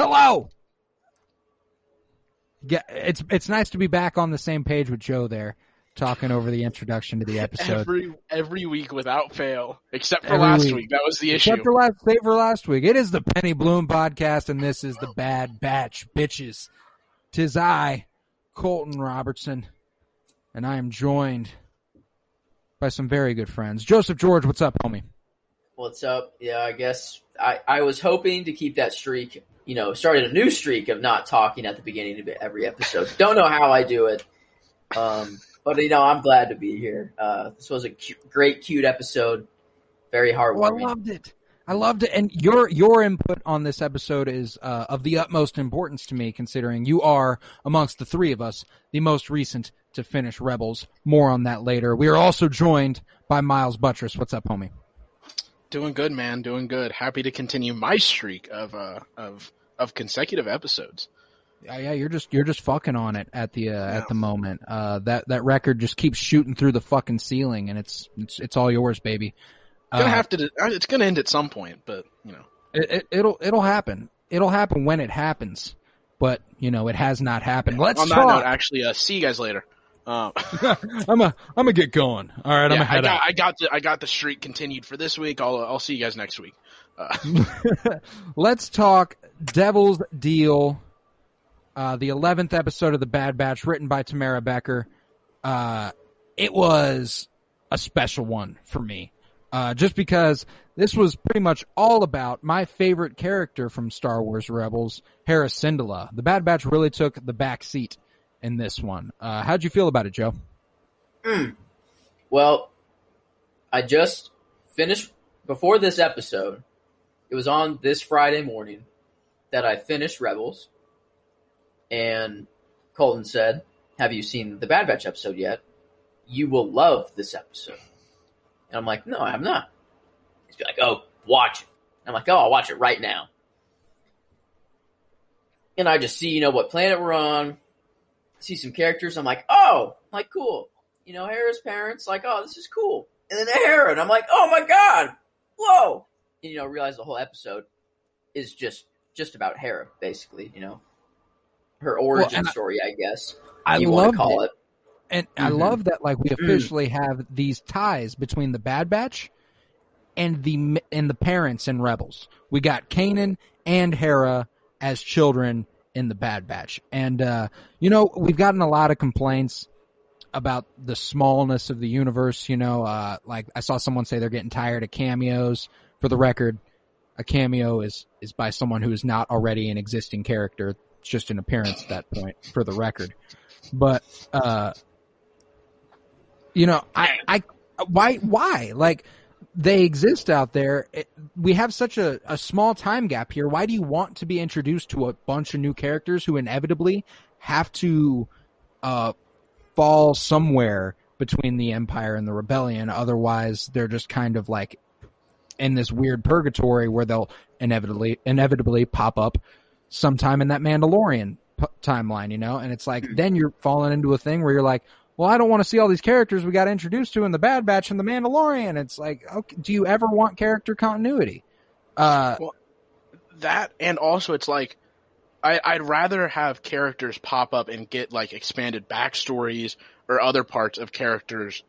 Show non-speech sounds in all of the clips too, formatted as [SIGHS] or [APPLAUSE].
Hello. Yeah, it's it's nice to be back on the same page with Joe there, talking over the introduction to the [LAUGHS] episode. every every week without fail, except for Every last week. week. That was the issue. Except for last save for last week. It is the Penny Bloom podcast, and this is the Bad Batch bitches. Tis I, Colton Robertson, and I am joined by some very good friends. Joseph George, what's up, homie? What's up? Yeah, I guess I, I was hoping to keep that streak, you know, started a new streak of not talking at the beginning of every episode. Don't know how I do it. Um, but, you know, I'm glad to be here. Uh, this was a cu- great, cute episode. Very Oh, I loved it. I loved it, and your your input on this episode is uh, of the utmost importance to me, considering you are amongst the three of us the most recent to finish Rebels. More on that later. We are also joined by Miles Buttress. What's up, homie? Doing good, man. Doing good. Happy to continue my streak of uh of of consecutive episodes. Yeah, yeah, you're just you're just fucking on it at the uh, at the moment. Uh, that that record just keeps shooting through the fucking ceiling, and it's it's it's all yours, baby. Gonna Uh, have to. It's gonna end at some point, but you know. It, it, it'll it'll happen. It'll happen when it happens, but you know it has not happened. Let's on that talk. note, actually, uh, see you guys later. Um, [LAUGHS] I'm a I'm gonna get going. All right, I'm yeah, I head got out. I got the I got the streak continued for this week. I'll I'll see you guys next week. Uh, [LAUGHS] Let's talk Devil's Deal, uh, the eleventh episode of the Bad Batch, written by Tamara Becher. Uh, it was a special one for me, uh, just because this was pretty much all about my favorite character from Star Wars Rebels, Hera Syndulla. The Bad Batch really took the back seat in this one. Uh, how'd you feel about it, Joe? Well, I just finished before this episode. It was on this Friday morning that I finished Rebels, and Colton said, "Have you seen the Bad Batch episode yet? You will love this episode." And I'm like, "No, I have not." He's like, "Oh, watch it." I'm like, "Oh, I'll watch it right now." And I just see, you know, what planet we're on. See some characters. I'm like, "Oh, like cool." you know, Hera's parents, like, oh, this is cool. And then Hera, and I'm like, oh my god, whoa. And, you know, realize the whole episode is just just about Hera, basically, you know. Her origin and I- story, I guess. I you want to call it. it. And I Mhm. love that like we officially have these ties between the Bad Batch and the and the parents in Rebels. We got Kanan and Hera as children in the Bad Batch. And uh you know, we've gotten a lot of complaints about the smallness of the universe, you know, uh like I saw someone say they're getting tired of cameos. For the record, a cameo is is by someone who is not already an existing character. It's just an appearance at that point for the record. But uh you know, I, I, why, why? Like, they exist out there. It, we have such a, a small time gap here. Why do you want to be introduced to a bunch of new characters who inevitably have to, uh, fall somewhere between the Empire and the Rebellion? Otherwise, they're just kind of like in this weird purgatory where they'll inevitably, inevitably pop up sometime in that Mandalorian p- timeline, you know? And it's like, then you're falling into a thing where you're like, well, I don't want to see all these characters we got introduced to in the Bad Batch and the Mandalorian. It's like, okay, do you ever want character continuity? Uh, that and also it's like I, I'd rather have characters pop up and get like expanded backstories or other parts of characters,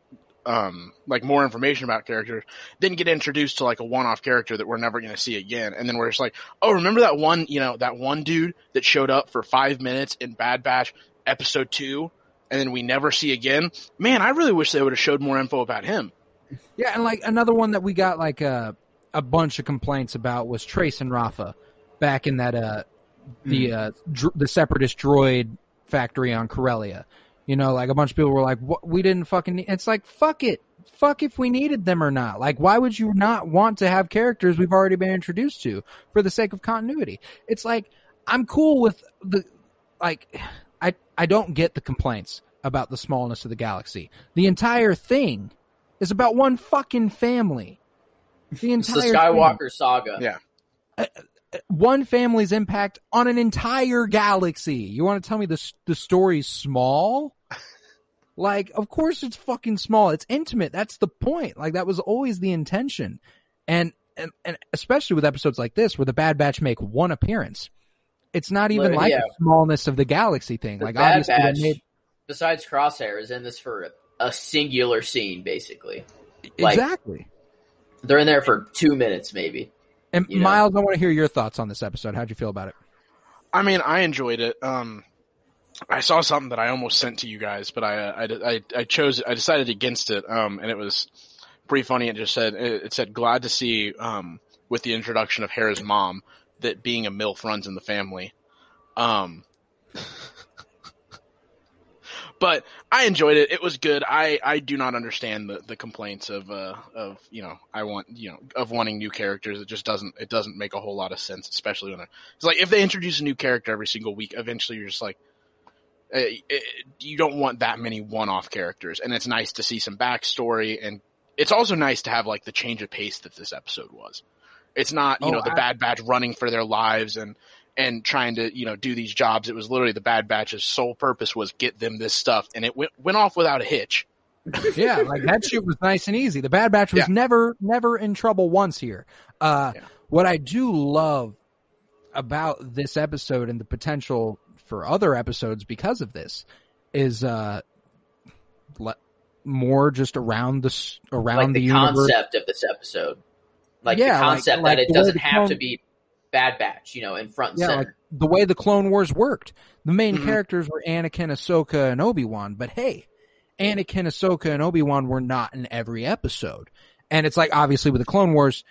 um, like more information about characters, than get introduced to like a one-off character that we're never going to see again. And then we're just like, oh, remember that one, you know, that one dude that showed up for five minutes in Bad Batch episode two, and then we never see again. Man, I really wish they would have showed more info about him. yeah, and like another one that we got like a, a bunch of complaints about was Trace and Rafa back in that, uh, the uh, dr- the separatist droid factory on Corellia. You know, like a bunch of people were like, what? "We didn't fucking." Need-. It's like, fuck it, fuck if we needed them or not. Like, why would you not want to have characters we've already been introduced to for the sake of continuity? It's like I'm cool with the like. I I don't get the complaints about the smallness of the galaxy. The entire thing is about one fucking family. The It's entire the Skywalker saga. Yeah. Uh, uh, one family's impact on an entire galaxy. You want to tell me the the story's small? [LAUGHS] Like, of course it's fucking small. It's intimate. That's the point. Like that was always the intention. And and and especially with episodes like this where the Bad Batch make one appearance. It's not even Well, like yeah. the smallness of the galaxy thing. The like Bad obviously Batch, made besides Crosshair, is in this for a, a singular scene, basically. like- exactly. They're in there for two minutes, maybe. And you know. Miles, I want to hear your thoughts on this episode. How'd you feel about it? I mean, I enjoyed it. Um, I saw something that I almost sent to you guys, but I, uh, I, I, I chose, I decided against it. Um, and it was pretty funny. It just said, it, it said, glad to see, um, with the introduction of Hera's mom, that being a MILF runs in the family. Um, but I enjoyed it. It was good. I, I do not understand the, the complaints of, uh, of, you know, I want, you know, of wanting new characters. It just doesn't, it doesn't make a whole lot of sense, especially when it's like if they introduce a new character every single week, eventually you're just like, uh, it, you don't want that many one-off characters, and it's nice to see some backstory, and it's also nice to have like the change of pace that this episode was. It's not you Oh, know the I- Bad Batch running for their lives and and trying to you know do these jobs. It was literally the Bad Batch's sole purpose was get them this stuff, and it went went off without a hitch. [LAUGHS] yeah, like that shit was nice and easy. The Bad Batch was Yeah. never, never in trouble once here. Uh, Yeah. what I do love about this episode and the potential for other episodes because of this is, uh, le- more just around the, around like the, the, universe. concept of this episode. Like Yeah, the concept like that it doesn't have to be Bad Batch, you know, in front and Yeah, center. like the way the Clone Wars worked. The main Mhm. characters were Anakin, Ahsoka, and Obi Wan. But hey, Anakin, Ahsoka, and Obi Wan were not in every episode. And it's like obviously with the Clone Wars,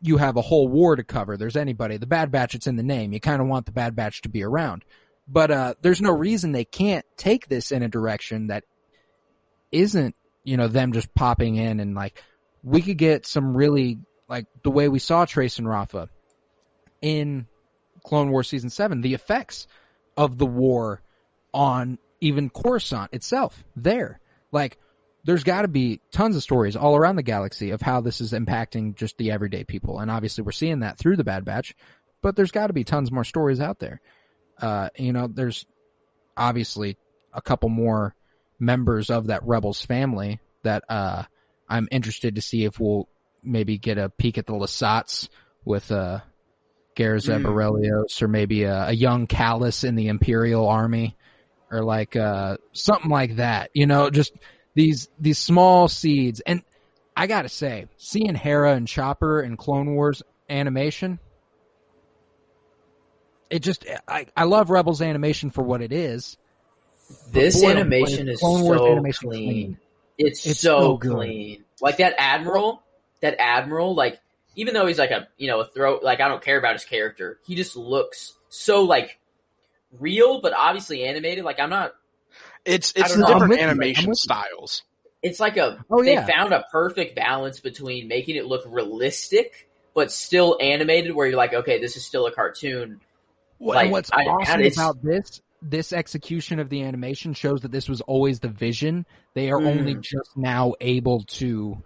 you have a whole war to cover. There's anybody. The Bad Batch, it's in the name. You kind of want the Bad Batch to be around. But uh, there's no reason they can't take this in a direction that isn't, you know, them just popping in and like we could get some really like the way we saw Trace and Rafa in Clone Wars season seven, the effects of the war on even Coruscant itself there. Like, there's got to be tons of stories all around the galaxy of how this is impacting just the everyday people. And obviously we're seeing that through the Bad Batch, but there's got to be tons more stories out there. Uh, you know, there's obviously a couple more members of that Rebels family that, uh, I'm interested to see if we'll maybe get a peek at the Lasats with, uh, Garza Mm. Borelios or maybe a, a young Kallus in the Imperial Army or like uh something like that. You know, just these these small seeds. And I gotta say, seeing Hera and Chopper in Clone Wars animation, it just I, I love Rebels animation for what it is. this boy, oh boy, animation is Clone Wars so animation clean. clean. It's, It's so, so clean. Like that admiral, that admiral, like even though he's like a you know a throw, like I don't care about his character. He just looks so like real, but obviously animated. Like I'm not. It's it's don't the know. Different. I'm animation with you. styles. It's like a. Oh, they yeah. found a perfect balance between making it look realistic, but still animated. Where you're like, okay, this is still a cartoon. Well, Like, and what's I- awesome and it's- about this this execution of the animation shows that this was always the vision. They are Mm. only just now able to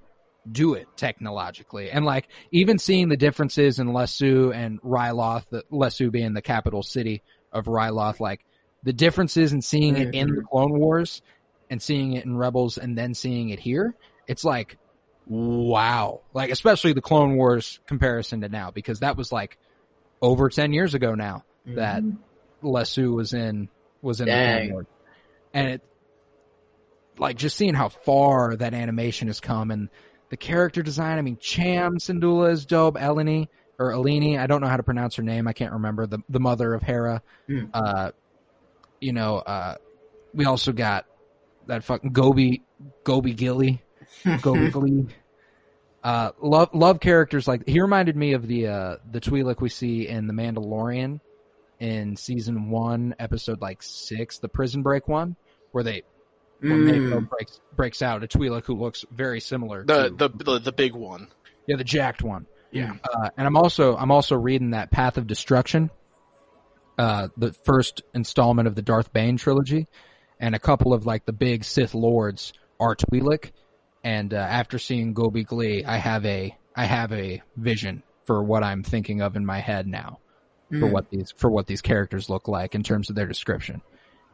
do it technologically. And like even seeing the differences in Lessu and Ryloth, the Lessu being the capital city of Ryloth, like the differences in seeing it in the Clone Wars and seeing it in Rebels and then seeing it here, it's like wow. Like especially the Clone Wars comparison to now because that was like over 10 years ago now mm-hmm. that Lessu was in was in the Clone Wars. And it like just seeing how far that animation has come and the character design, I mean Cham Syndulla is dope, Eleni or Eleni, I don't know how to pronounce her name, I can't remember, the the mother of Hera. Hmm. Uh you know, uh we also got that fucking Gobi Gobi Gilly. [LAUGHS] Gobi Gilly. Uh love love characters like he reminded me of the uh the Twi'lek we see in The Mandalorian in season one, episode like six, the prison break one, where they where Mm. Mako breaks breaks out a Twi'lek who looks very similar The, to the the the big one. yeah the jacked one. Yeah. Uh, and I'm also I'm also reading that Path of Destruction, uh, the first installment of the Darth Bane trilogy, and a couple of like the big Sith lords are Twi'lek. And uh, after seeing Gobi Glie, I have a I have a vision for what I'm thinking of in my head now for Mm. what these for what these characters look like in terms of their description.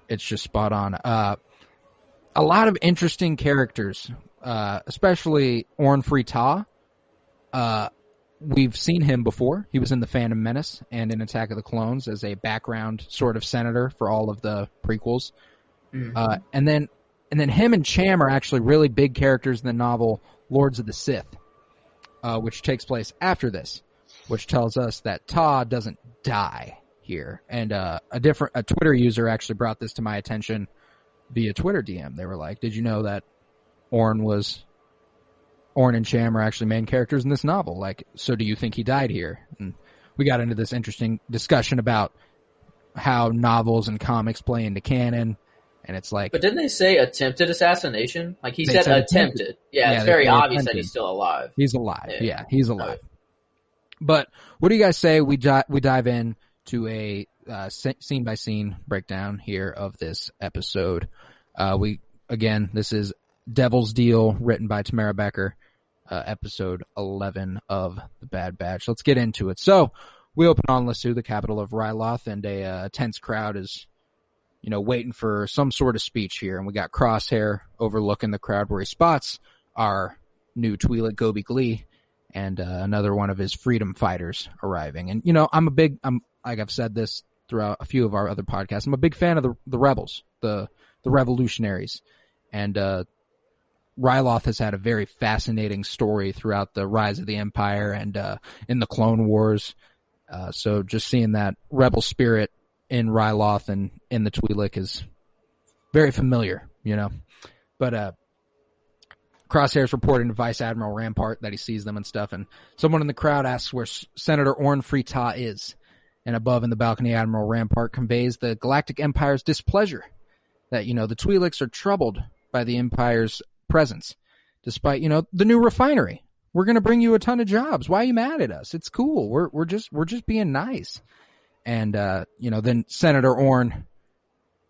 It's just spot on. Uh, a lot of interesting characters, uh, especially Orn Free Ta. Uh, we've seen him before. He was in the Phantom Menace and in Attack of the Clones as a background sort of senator for all of the prequels. Mhm. Uh, and then, and then him and Cham are actually really big characters in the novel Lords of the Sith, uh, which takes place after this, which tells us that Ta doesn't die here. And uh, a different a Twitter user actually brought this to my attention via Twitter DM. They were like, "Did you know that Orn was Orn and Cham are actually main characters in this novel? Like, so do you think he died here?" And we got into this interesting discussion about how novels and comics play into canon, and it's like But didn't they say attempted assassination? Like he said, said attempted. attempted. Yeah, Yeah, it's very obvious that he's still alive. He's alive. Yeah. Yeah, he's alive. But what do you guys say we di- we dive in to a uh, scene by scene breakdown here of this episode? Uh, we again, this is Devil's Deal, written by Tamara Becher, uh, episode eleven of the Bad Batch. Let's get into it. So we open on Lessu, the capital of Ryloth, and a uh, tense crowd is, you know, waiting for some sort of speech here. And we got Crosshair overlooking the crowd where he spots our new Twi'lek Gobi Glie and uh, another one of his freedom fighters arriving. And you know, I'm a big, I'm like I've said this throughout a few of our other podcasts. I'm a big fan of the the rebels, the the revolutionaries, and uh, Ryloth has had a very fascinating story throughout the rise of the Empire and uh, in the Clone Wars. Uh, so just seeing that rebel spirit in Ryloth and in the Twi'lek is very familiar, you know. But uh, Crosshair's reporting to Vice Admiral Rampart that he sees them and stuff, and someone in the crowd asks where Senator Orn Free Ta is. And above in the balcony, Admiral Rampart conveys the Galactic Empire's displeasure that, you know, the Twi'leks are troubled by the Empire's presence, despite, you know, the new refinery. We're going to bring you a ton of jobs. Why are you mad at us? It's cool. We're, we're just, we're just being nice. And, uh, you know, then Senator Orn,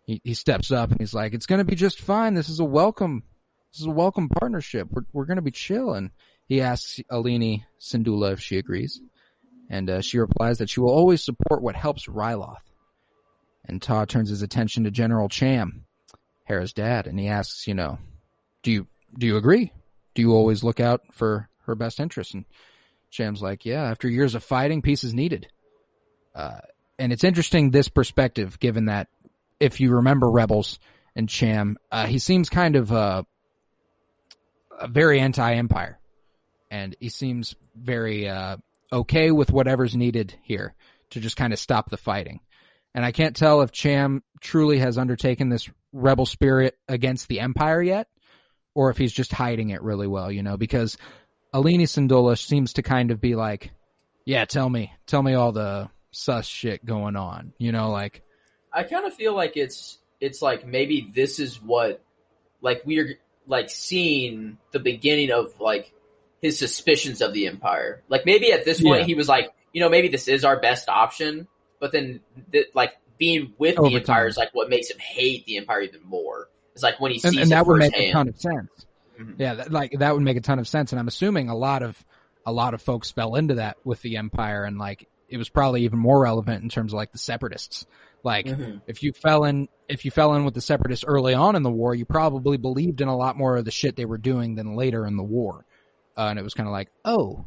he, he steps up and he's like, it's going to be just fine. This is a welcome, this is a welcome partnership. We're, we're going to be chill. And he asks Eleni Syndulla if she agrees. And, uh, she replies that she will always support what helps Ryloth. And Ta turns his attention to General Cham, Hera's dad, and he asks, you know, do you, do you agree? Do you always look out for her best interests? And Cham's like, yeah, after years of fighting, peace is needed. Uh, and it's interesting this perspective, given that if you remember Rebels and Cham, uh, he seems kind of, uh, very anti-empire. And he seems very, uh, okay with whatever's needed here to just kind of stop the fighting. And I can't tell if Cham truly has undertaken this rebel spirit against the empire yet, or if he's just hiding it really well, you know, because Eleni Syndulla seems to kind of be like, yeah, tell me, tell me all the sus shit going on, you know, like, I kind of feel like it's it's like maybe this is what like we're like seeing the beginning of like his suspicions of the empire. Like maybe at this point Yeah. he was like, you know, maybe this is our best option, but then th- like being with Over the empire time. is like what makes him hate the empire even more. It's like when he sees and it that would make a ton of sense. Mhm. Yeah, that, like that would make a ton of sense, and I'm assuming a lot of a lot of folks fell into that with the Empire, and like it was probably even more relevant in terms of like the Separatists. Like Mhm. if you fell in if you fell in with the Separatists early on in the war, you probably believed in a lot more of the shit they were doing than later in the war, uh, and it was kind of like, oh,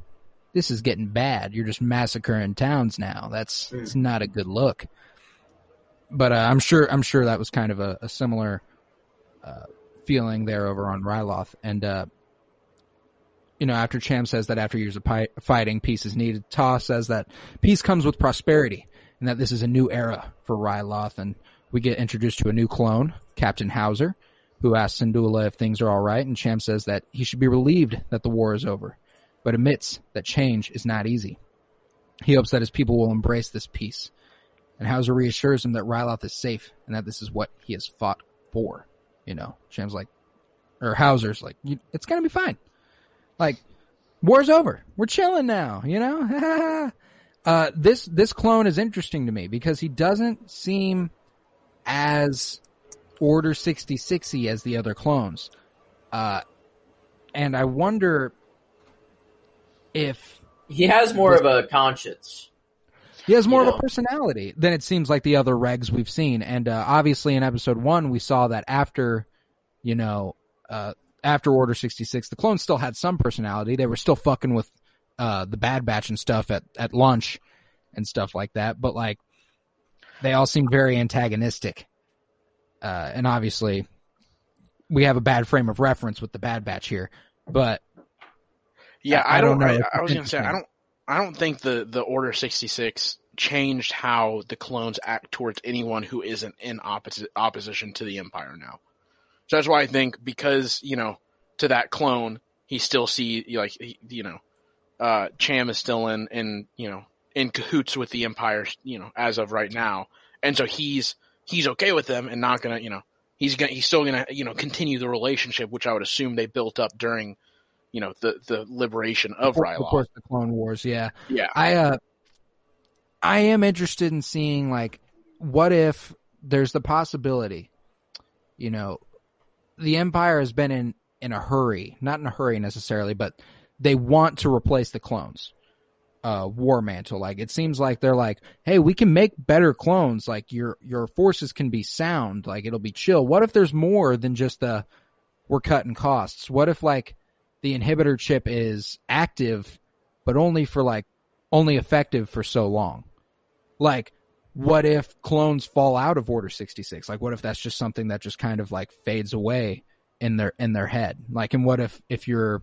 this is getting bad. You're just massacring towns now. That's Mm. it's not a good look. But uh, I'm sure I'm sure that was kind of a, a similar uh, feeling there over on Ryloth. And, uh, you know, after Cham says that after years of pi- fighting, peace is needed, Ta says that peace comes with prosperity and that this is a new era for Ryloth. And we get introduced to a new clone, Captain Howzer, who asks Syndulla if things are alright. And Cham says that he should be relieved that the war is over, but admits that change is not easy. He hopes that his people will embrace this peace. And Howzer reassures him that Ryloth is safe and that this is what he has fought for. You know, Cham's like, or Howzer's like, it's gonna be fine. Like, war's over. We're chilling now, you know? [LAUGHS] uh, this, this clone is interesting to me because he doesn't seem as Order 66y as the other clones. Uh, and I wonder if he has more of a conscience. He has more of a personality than it seems like the other regs we've seen. And uh, obviously in episode one, we saw that after, you know, uh, after Order 66, the clones still had some personality. They were still fucking with uh, the Bad Batch and stuff at, at lunch and stuff like that. But like, they all seemed very antagonistic. Uh, and obviously, we have a bad frame of reference with the Bad Batch here. But yeah, I, I don't, don't know. I, I was gonna say I don't. I don't think the the Order sixty six changed how the clones act towards anyone who isn't in opposite opposition to the Empire now. So that's why I think because you know to that clone he still see like he, you know uh, Cham is still in in you know in cahoots with the Empire you know as of right now, and so he's he's okay with them and not gonna you know he's gonna he's still gonna you know continue the relationship which I would assume they built up during you know the the liberation of Ryloth. Of course, the Clone Wars. Yeah, yeah. I uh, I am interested in seeing like what if there's the possibility, you know, the Empire has been in in a hurry, not in a hurry necessarily, but they want to replace the clones. Uh, war mantle. Like it seems like they're like, hey, we can make better clones. Like your your forces can be sound. Like it'll be chill. What if there's more than just the we're cutting costs? What if like the inhibitor chip is active, but only for like, only effective for so long. Like, what if clones fall out of Order 66? Like, what if that's just something that just kind of like fades away in their, in their head? Like, and what if, if you're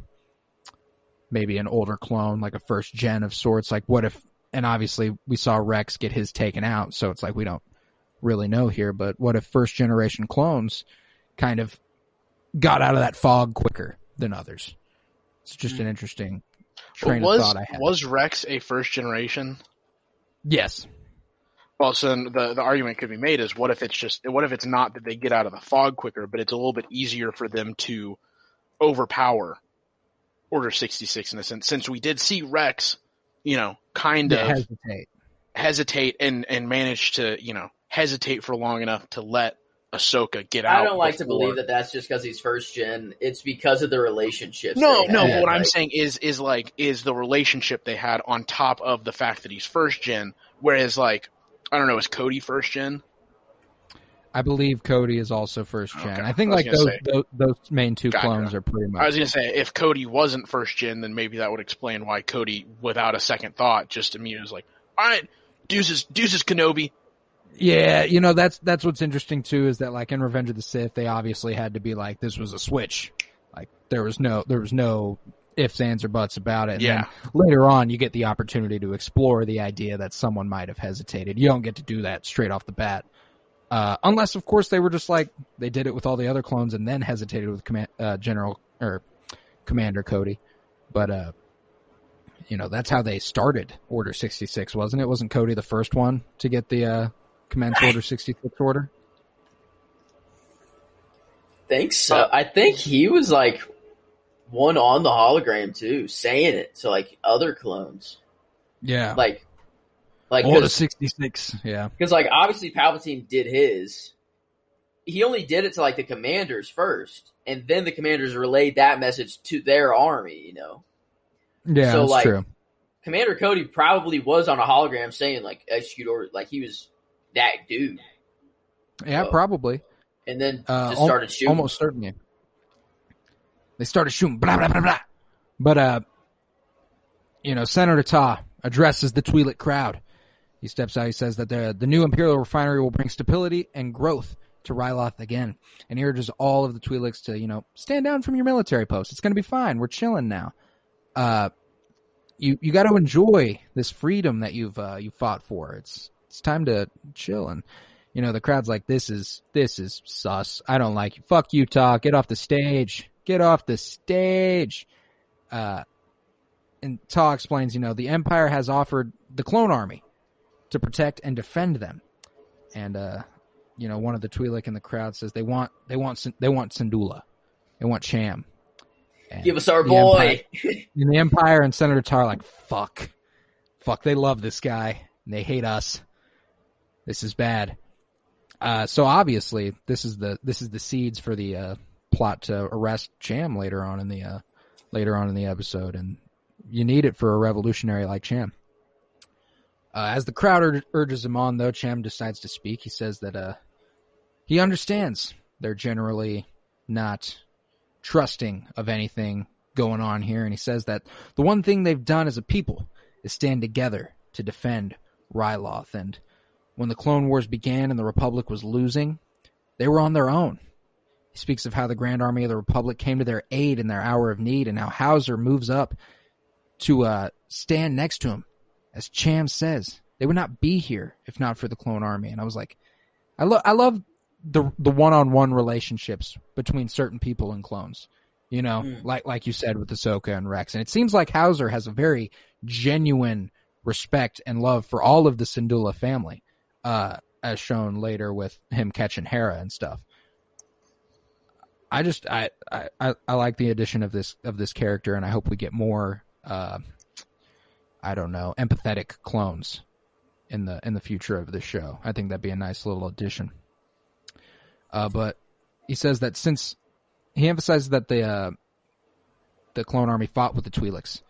maybe an older clone, like a first gen of sorts, like what if, and obviously we saw Rex get his taken out, so it's like we don't really know here, but what if first generation clones kind of got out of that fog quicker than others? It's just an hmm. interesting train was, of thought I had. Was Rex a first generation? Yes. Well, so the the argument could be made is what if it's just what if it's not that they get out of the fog quicker, but it's a little bit easier for them to overpower Order sixty six in a sense, since we did see Rex, you know, kind of hesitate, hesitate, and and manage to you know hesitate for long enough to let Ahsoka get out. I don't like before. to believe that that's just because he's first gen. It's because of the relationship. No, no. What like, I'm saying is, is like, is the relationship they had on top of the fact that he's first gen. Whereas, like, I don't know, is Cody first gen? I believe Cody is also first gen. Okay. I think I like those, those, those main two gotcha. clones are pretty much. I was gonna say if Cody wasn't first gen, then maybe that would explain why Cody, without a second thought, just immediately was like, "All right, deuces, deuces, Kenobi, yeah, you know that's that's what's interesting too is that like in Revenge of the Sith, they obviously had to be like this was a switch, like there was no there was no ifs ands or buts about it. And yeah. later on, you get the opportunity to explore the idea that someone might have hesitated. You don't get to do that straight off the bat, uh, unless of course they were just like they did it with all the other clones and then hesitated with command, uh, General or Commander Cody. But uh, you know that's how they started Order sixty six, wasn't it? Wasn't Cody the first one to get the uh, commence Order 66 order? Think so. I think he was like one on the hologram too, saying it to like other clones. Yeah. Like, like Order 66. Yeah. Because like obviously Palpatine did his. He only did it to like the commanders first, and then the commanders relayed that message to their army. You know. Yeah, so, that's like, true. Commander Cody probably was on a hologram saying like execute order, like he was that dude. Yeah, so, probably. And then uh, just started shooting. Almost certainly. They started shooting. Blah blah blah blah. But uh, you know, Senator Ta addresses the Twi'lek crowd. He steps out. He says that the the new Imperial refinery will bring stability and growth to Ryloth again, and he urges all of the Twi'leks to you know stand down from your military post. It's going to be fine. We're chilling now. Uh, you you got to enjoy this freedom that you've uh, you fought for. It's it's time to chill. And, you know, the crowd's like, this is, this is sus. I don't like you. Fuck you, talk. Get off the stage. Get off the stage. Uh, and Ta explains, you know, the Empire has offered the clone army to protect and defend them. And uh, you know, one of the Twi'lek in the crowd says they want they want they want Syndulla, they want Cham. And Give us our boy. Empire- [LAUGHS] and the Empire and Senator Ta are like fuck, fuck. They love this guy and they hate us. This is bad. Uh, so obviously this is the this is the seeds for the uh, plot to arrest Cham later on in the uh, later on in the episode, and you need it for a revolutionary like Cham. Uh, as the crowd ur- urges him on, though, Cham decides to speak. He says that uh, he understands they're generally not trusting of anything going on here, and he says that the one thing they've done as a people is stand together to defend Ryloth. And when the Clone Wars began and the Republic was losing, they were on their own. He speaks of how the Grand Army of the Republic came to their aid in their hour of need, and how Howzer moves up to uh, stand next to him as Cham says, they would not be here if not for the clone army. And I was like, I love, I love the the one on one relationships between certain people and clones. You know, Mm. like like you said with Ahsoka and Rex, and it seems like Howzer has a very genuine respect and love for all of the Syndulla family, uh, as shown later with him catching Hera and stuff. I just I, I I I like the addition of this of this character, and I hope we get more. Uh, I don't know, empathetic clones in the in the future of the show. I think that'd be a nice little addition. Uh, but he says that since he emphasizes that the uh, the clone army fought with the Twi'leks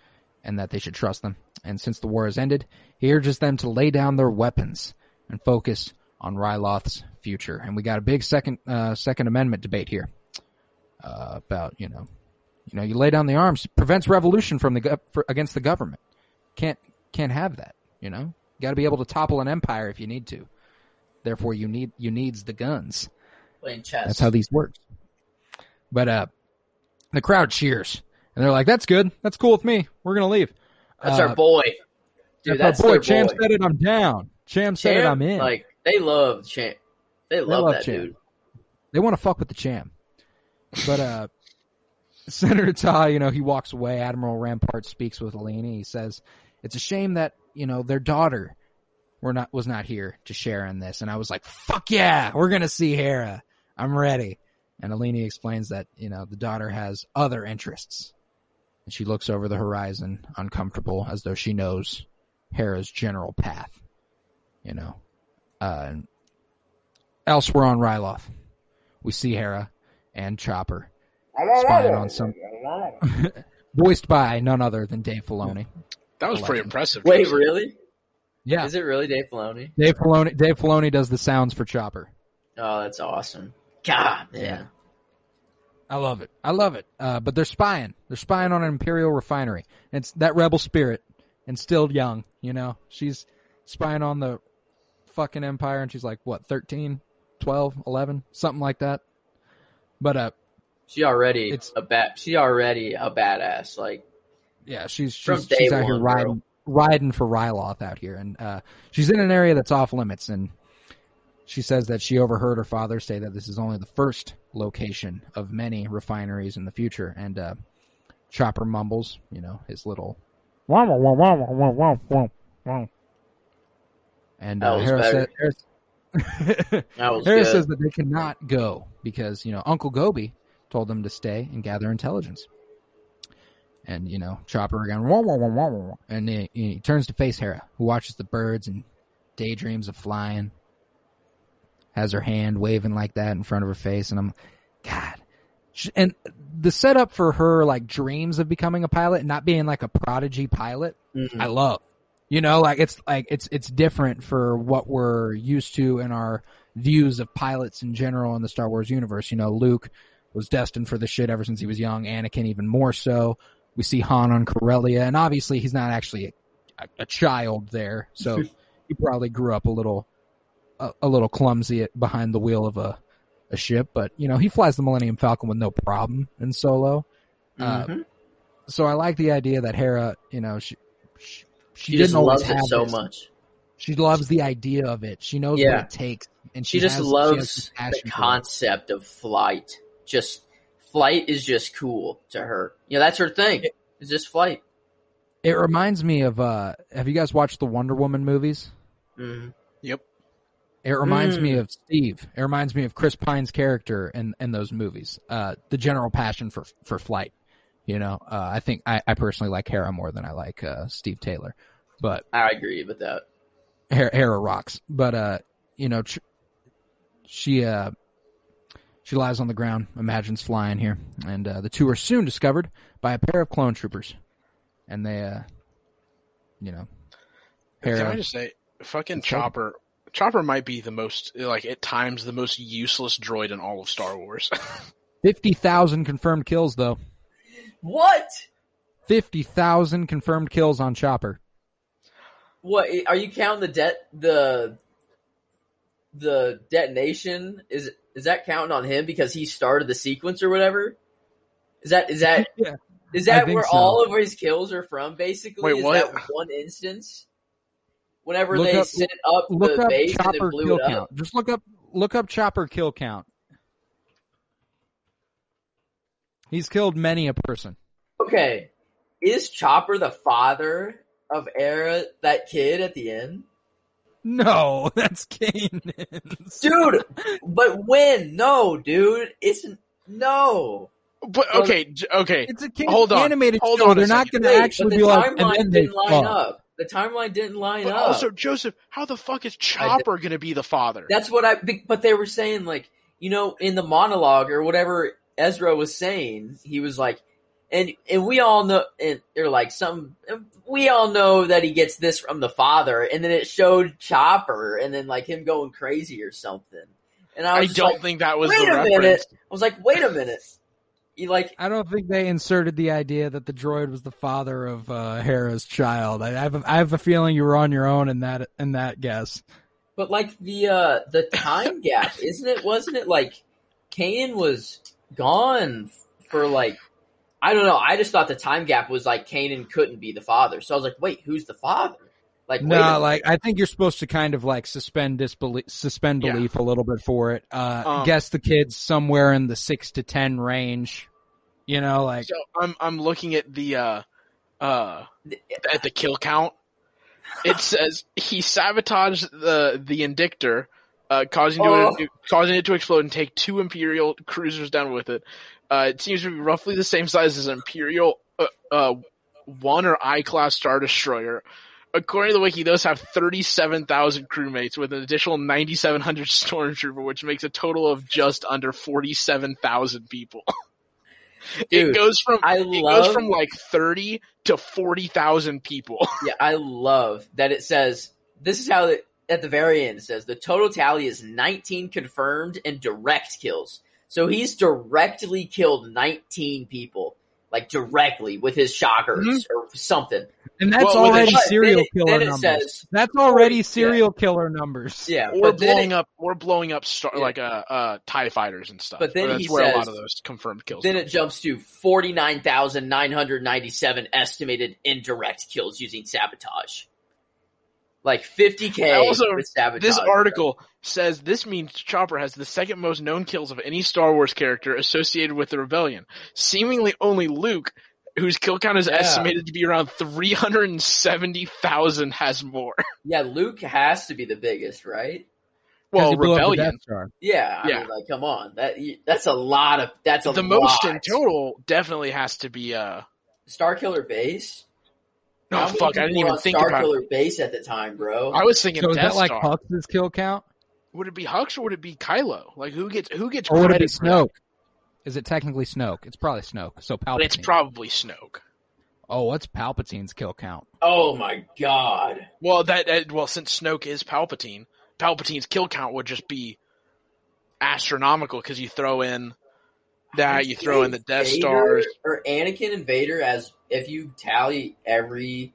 and that they should trust them, and since the war has ended, he urges them to lay down their weapons and focus on Ryloth's future. And we got a big second uh, Second Amendment debate here uh, about you know you know you lay down the arms prevents revolution from the against the government can't can't have that. You know, you got to be able to topple an empire if you need to. Therefore, you need you needs the guns. Playing chess. That's how these work. But uh, the crowd cheers and they're like, "That's good. That's cool with me. We're gonna leave." That's Uh, our boy. Dude, that's that's, our boy. Cham boy. said it. I'm down. Cham said it. I'm in. Like they love Champ. They love, love that Cham. dude. they want to fuck with the Cham. But uh, [LAUGHS] Senator Ta, you know, he walks away. Admiral Rampart speaks with Eleni. He says, "It's a shame that you know their daughter were not was not here to share in this." And I was like, "Fuck yeah, we're gonna see Hera. I'm ready." And Eleni explains that you know the daughter has other interests, and she looks over the horizon, uncomfortable, as though she knows Hera's general path. You know, uh, elsewhere on Ryloth, we see Hera and Chopper spying on some, [LAUGHS] [LAUGHS] voiced by none other than Dave Filoni. That was I pretty impressive. Wait, Jason. really? Yeah, Is it really Dave Filoni? Dave Filoni. Dave Filoni does the sounds for Chopper. Oh, that's awesome. God, man. Yeah. I love it. I love it. Uh, but they're spying. They're spying on an imperial refinery. It's that rebel spirit, instilled young. You know, she's spying on the fucking empire, and she's like what 13, 12, 11, something like that. But uh, She already It's- a bat. She already a badass. Like Yeah, she's she's, she's out here riding bro. riding for Ryloth out here, and uh, she's in an area that's off limits. And she says that she overheard her father say that this is only the first location of many refineries in the future. And uh, Chopper mumbles, you know, his little. And That uh, was Hera, better. said, Hera, [LAUGHS] that was says that they cannot go because you know Uncle Gobi told them to stay and gather intelligence. And you know Chopper again, wah, wah, wah, wah, wah, and he, he turns to face Hera, who watches the birds and daydreams of flying. Has her hand waving like that in front of her face, and I'm, God, and the setup for her like dreams of becoming a pilot, and not being like a prodigy pilot, Mhm. I love. You know, like it's like it's it's different for what we're used to in our views of pilots in general in the Star Wars universe. You know, Luke was destined for the shit ever since he was young. Anakin even more so. We see Han on Corellia, and obviously he's not actually a, a child there, so [LAUGHS] he probably grew up a little a, a little clumsy at, behind the wheel of a a ship. But you know, he flies the Millennium Falcon with no problem in Solo. Uh, Mhm. So I like the idea that Hera, you know, she she, she, She didn't just always loves it have so this. much. She loves the idea of it. She knows Yeah. what it takes, and She, she, just has, loves this the passion for it. concept of flight. Just flight is just cool to her. You know, that's her thing. Is just flight. It reminds me of. uh Have you guys watched the Wonder Woman movies? Mhm. Yep. It reminds me Mm. of Steve. It reminds me of Chris Pine's character in, in those movies. Uh, the general passion for for flight. You know, uh, I think I, I personally like Hera more than I like uh, Steve Taylor, but I agree with that. Hera, Hera rocks. But uh, you know, tr- she uh, she lies on the ground, imagines flying here, and uh, the two are soon discovered by a pair of clone troopers, and they, uh, you know, Can I just say, fucking It's okay. Chopper. Chopper might be the most, like, at times, the most useless droid in all of Star Wars. [LAUGHS] Fifty thousand confirmed kills, though. What? Fifty thousand confirmed kills on Chopper. What are you counting the det the the detonation? Is is that counting on him because he started the sequence or whatever? Is that is that [LAUGHS] Yeah. is that where so. all of his kills are from? Basically, Wait, is what? that one instance? Whenever Look they up- set up Look the up base and Chopper then blew kill it up. count. Just look up look up Chopper kill count. He's killed many a person. Okay, is Chopper the father of Era, that kid at the end? No, [LAUGHS] that's Kanan. Dude, but when? No, dude, it's no. but, okay, okay. It's a Kanan Hold on. animated Hold show. on They're not going to actually but the be like, and timeline then they didn't line fuck. up. The timeline didn't line But up. also, Joseph, how the fuck is Chopper gonna be the father? That's what I. But they were saying like, you know, in the monologue or whatever Ezra was saying, he was like, and and we all know, and they're like some. We all know that he gets this from the father, and then it showed Chopper, and then like him going crazy or something. And I I was just don't like, think that was wait the a reference. minute. I was like, wait a minute. You like I don't think they inserted the idea that the droid was the father of uh, Hera's child. I, I have a, I have a feeling you were on your own in that in that guess. But like the uh the time gap, isn't it? Wasn't it like Kanan was gone for like I don't know. I just thought the time gap was like Kanan couldn't be the father. So I was like, wait, who's the father? Like, No, minute. like I think you're supposed to kind of like suspend disbelief, suspend Yeah. belief a little bit for it. Uh, Um, guess the kids somewhere in the six to ten range. You know, like So I'm I'm looking at the uh uh at the kill count. It says he sabotaged the the Interdictor, uh, causing Oh. it causing it to explode and take two Imperial cruisers down with it. Uh, it seems to be roughly the same size as an Imperial uh, uh, one or I class star destroyer. According to the wiki, those have 37,000 crewmates with an additional 9,700 [LAUGHS] stormtrooper, which makes a total of just under 47,000 people. [LAUGHS] Dude, it goes from I it love goes from like 30 to 40,000 people. [LAUGHS] yeah, I love that it says this is how it at the very end it says the total tally is 19 confirmed and direct kills. So he's directly killed 19 people, like directly with his shockers Mhm. or something. and that's Well, already But serial then it, killer then numbers. says that's already yeah. serial killer numbers. yeah, Or but then blowing it, up or blowing up star, Yeah. like uh, uh tie fighters and stuff. But then that's he where a lot says- of those confirmed kills. then come it jumps to 49,997 estimated indirect kills using sabotage. Like 50k Also, with sabotage. This bro. Article says this means Chopper has the second most known kills of any Star Wars character associated with the rebellion. Seemingly only Luke, whose kill count is Yeah. estimated to be around 370,000 has more. [LAUGHS] Yeah, Luke has to be the biggest, right? well, he blew up the rebellion. Yeah, I Yeah. mean, like, come on, that that's a lot of that's a The most in total definitely has to be uh Star Killer Base. Oh fuck, I didn't people were even on think Star about Killer Base at the time, bro. I was thinking So is Death that like Star. Hux's kill count, Would it be Hux or would it be Kylo? Like who gets who gets or would it be credit for? Snoke? Is it technically Snoke? It's probably Snoke. So Palpatine. It's probably Snoke. oh, what's Palpatine's kill count? oh my god. Well, that, that well, since Snoke is Palpatine, Palpatine's kill count would just be astronomical because you throw in that, you throw in the Death Vader Stars. or Anakin and Vader as if you tally every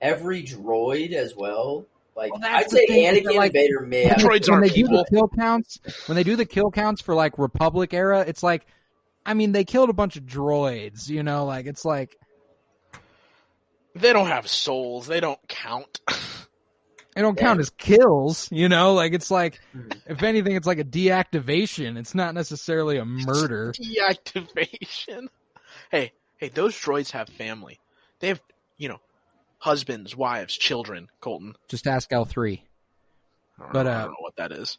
every droid as well. Like Well, I'd say thing, Anakin like, Vader may have droids when aren't they do people. the kill counts, when they do the kill counts for like Republic era, it's like, I mean, they killed a bunch of droids. You know, like it's like They don't have souls. They don't count. [LAUGHS] they don't Yeah. count as kills. You know, like it's like Mhm. if anything, it's like a deactivation. It's not necessarily a murder. [LAUGHS] Deactivation. Hey, hey, those droids have family. They have, you know, husbands, wives, children. Colton. Just ask L three. I don't, But, know, I uh, don't know what that is.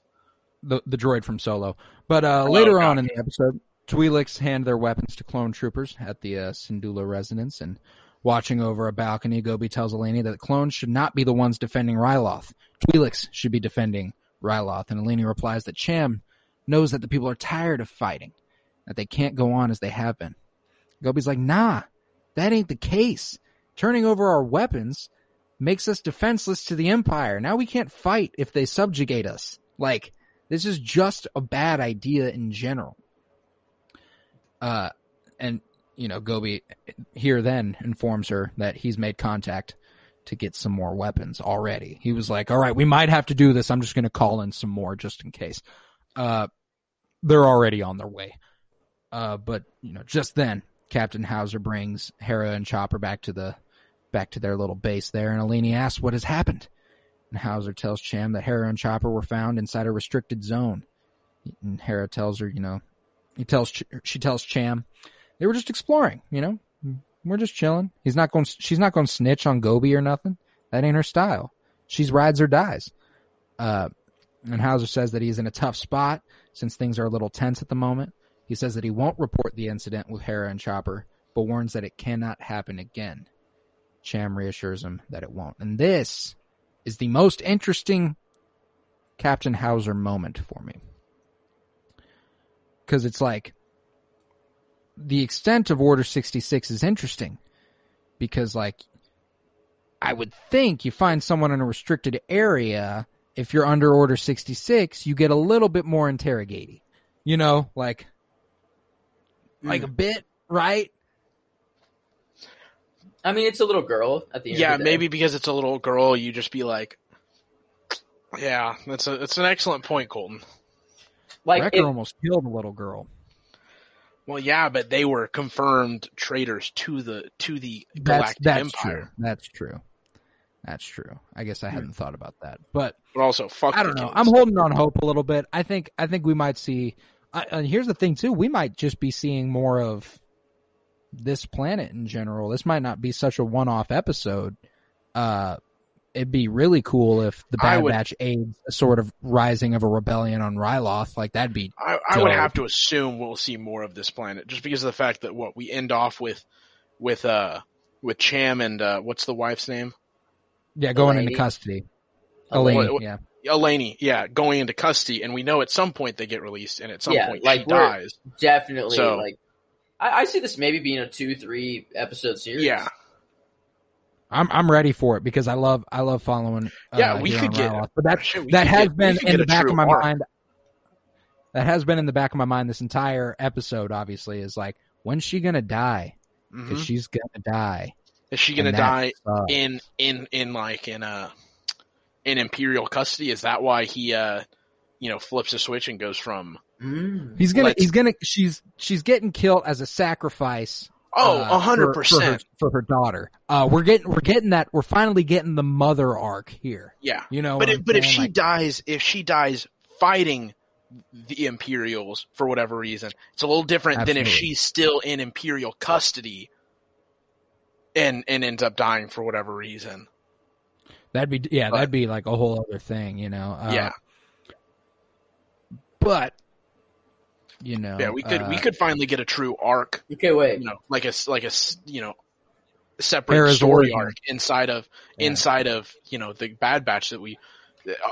the the droid from Solo. But uh, Oh, later on in the episode, Twi'leks hand their weapons to clone troopers at the uh, residence, and watching over a balcony, Gobi tells Eleni that the clones should not be the ones defending Ryloth. Twi'leks should be defending Ryloth, and Eleni replies that Cham knows that the people are tired of fighting, that they can't go on as they have been. Gobi's like, nah, that ain't the case. Turning over our weapons makes us defenseless to the Empire. Now we can't fight if they subjugate us. Like, this is just a bad idea in general. Uh, and, you know, Gobi here then informs her that he's made contact to get some more weapons already. He was like, all right, we might have to do this. I'm just going to call in some more just in case. Uh, they're already on their way. Uh, but, you know, just then, Captain Howzer brings Hera and Chopper back to the, back to their little base there, and Eleni asks what has happened. And Howzer tells Cham that Hera and Chopper were found inside a restricted zone. And Hera tells her, you know, he tells she tells Cham they were just exploring. You know, we're just chilling. He's not going. She's not going to snitch on Gobi or nothing. That ain't her style. She's rides or dies. Uh, and Howzer says that he's in a tough spot since things are a little tense at the moment. He says that he won't report the incident with Hera and Chopper, but warns that it cannot happen again. Cham reassures him that it won't. And this is the most interesting Captain Howzer moment for me. Because it's like, the extent of Order 66 is interesting. Because, like, I would think you find someone in a restricted area, if you're under Order 66, you get a little bit more interrogating. You know, like, like a bit, right? I mean, it's a little girl at the end. Yeah, of the day. maybe because it's a little girl, you just be like, yeah, that's a that's an excellent point, Colton. Like, Wrecker if- almost killed a little girl. Well, yeah, but they were confirmed traitors to the to the That's Galactic that's Empire. true. That's true. That's true. I guess I hadn't hmm. thought about that, but But also, fuck. I don't know. kids. I'm holding on hope a little bit. I think I think we might see. I, and here's the thing too: we might just be seeing more of this planet in general. This might not be such a one-off episode. Uh, it'd be really cool if the I Bad would- Batch aids a sort of rising of a rebellion on Ryloth. Like that'd be I, I would have to assume we'll see more of this planet, just because of the fact that what we end off with, with uh, with Cham and uh, what's the wife's name? yeah going Eleni. into custody. Eleni. Eleni, What- yeah. Eleni, yeah, going into custody, and we know at some point they get released, and at some Yeah, point like, she dies. definitely So- like I, I see this maybe being a two three episode series. Yeah, I'm I'm ready for it because I love I love following. Uh, Yeah, we could get- Ryloth. but that Shit, that has get- been in the back of my arc. mind. That has been in the back of my mind this entire episode. Obviously, is like when's she gonna die? Because Mhm. she's gonna die. is she gonna die sucks. in in in like in uh in imperial custody? Is that why he uh you know flips a switch and goes from Mm. He's gonna. Let's- He's gonna. She's she's getting killed as a sacrifice. oh uh, a hundred for- for her- percent for her daughter. Uh, we're getting we're getting that. We're finally getting the mother arc here. yeah You know, but if, but if she Like, dies if she dies fighting the Imperials for whatever reason it's a little different than if she's still in Imperial custody and and ends up dying for whatever reason that'd be yeah, but- that'd be like a whole other thing. You know. Uh, yeah but you know, yeah we could we uh, could finally get a true arc Okay, wait. you know like a s- like a s- you know separate Hera's story origin. arc inside of Yeah. inside of you know the Bad Batch that we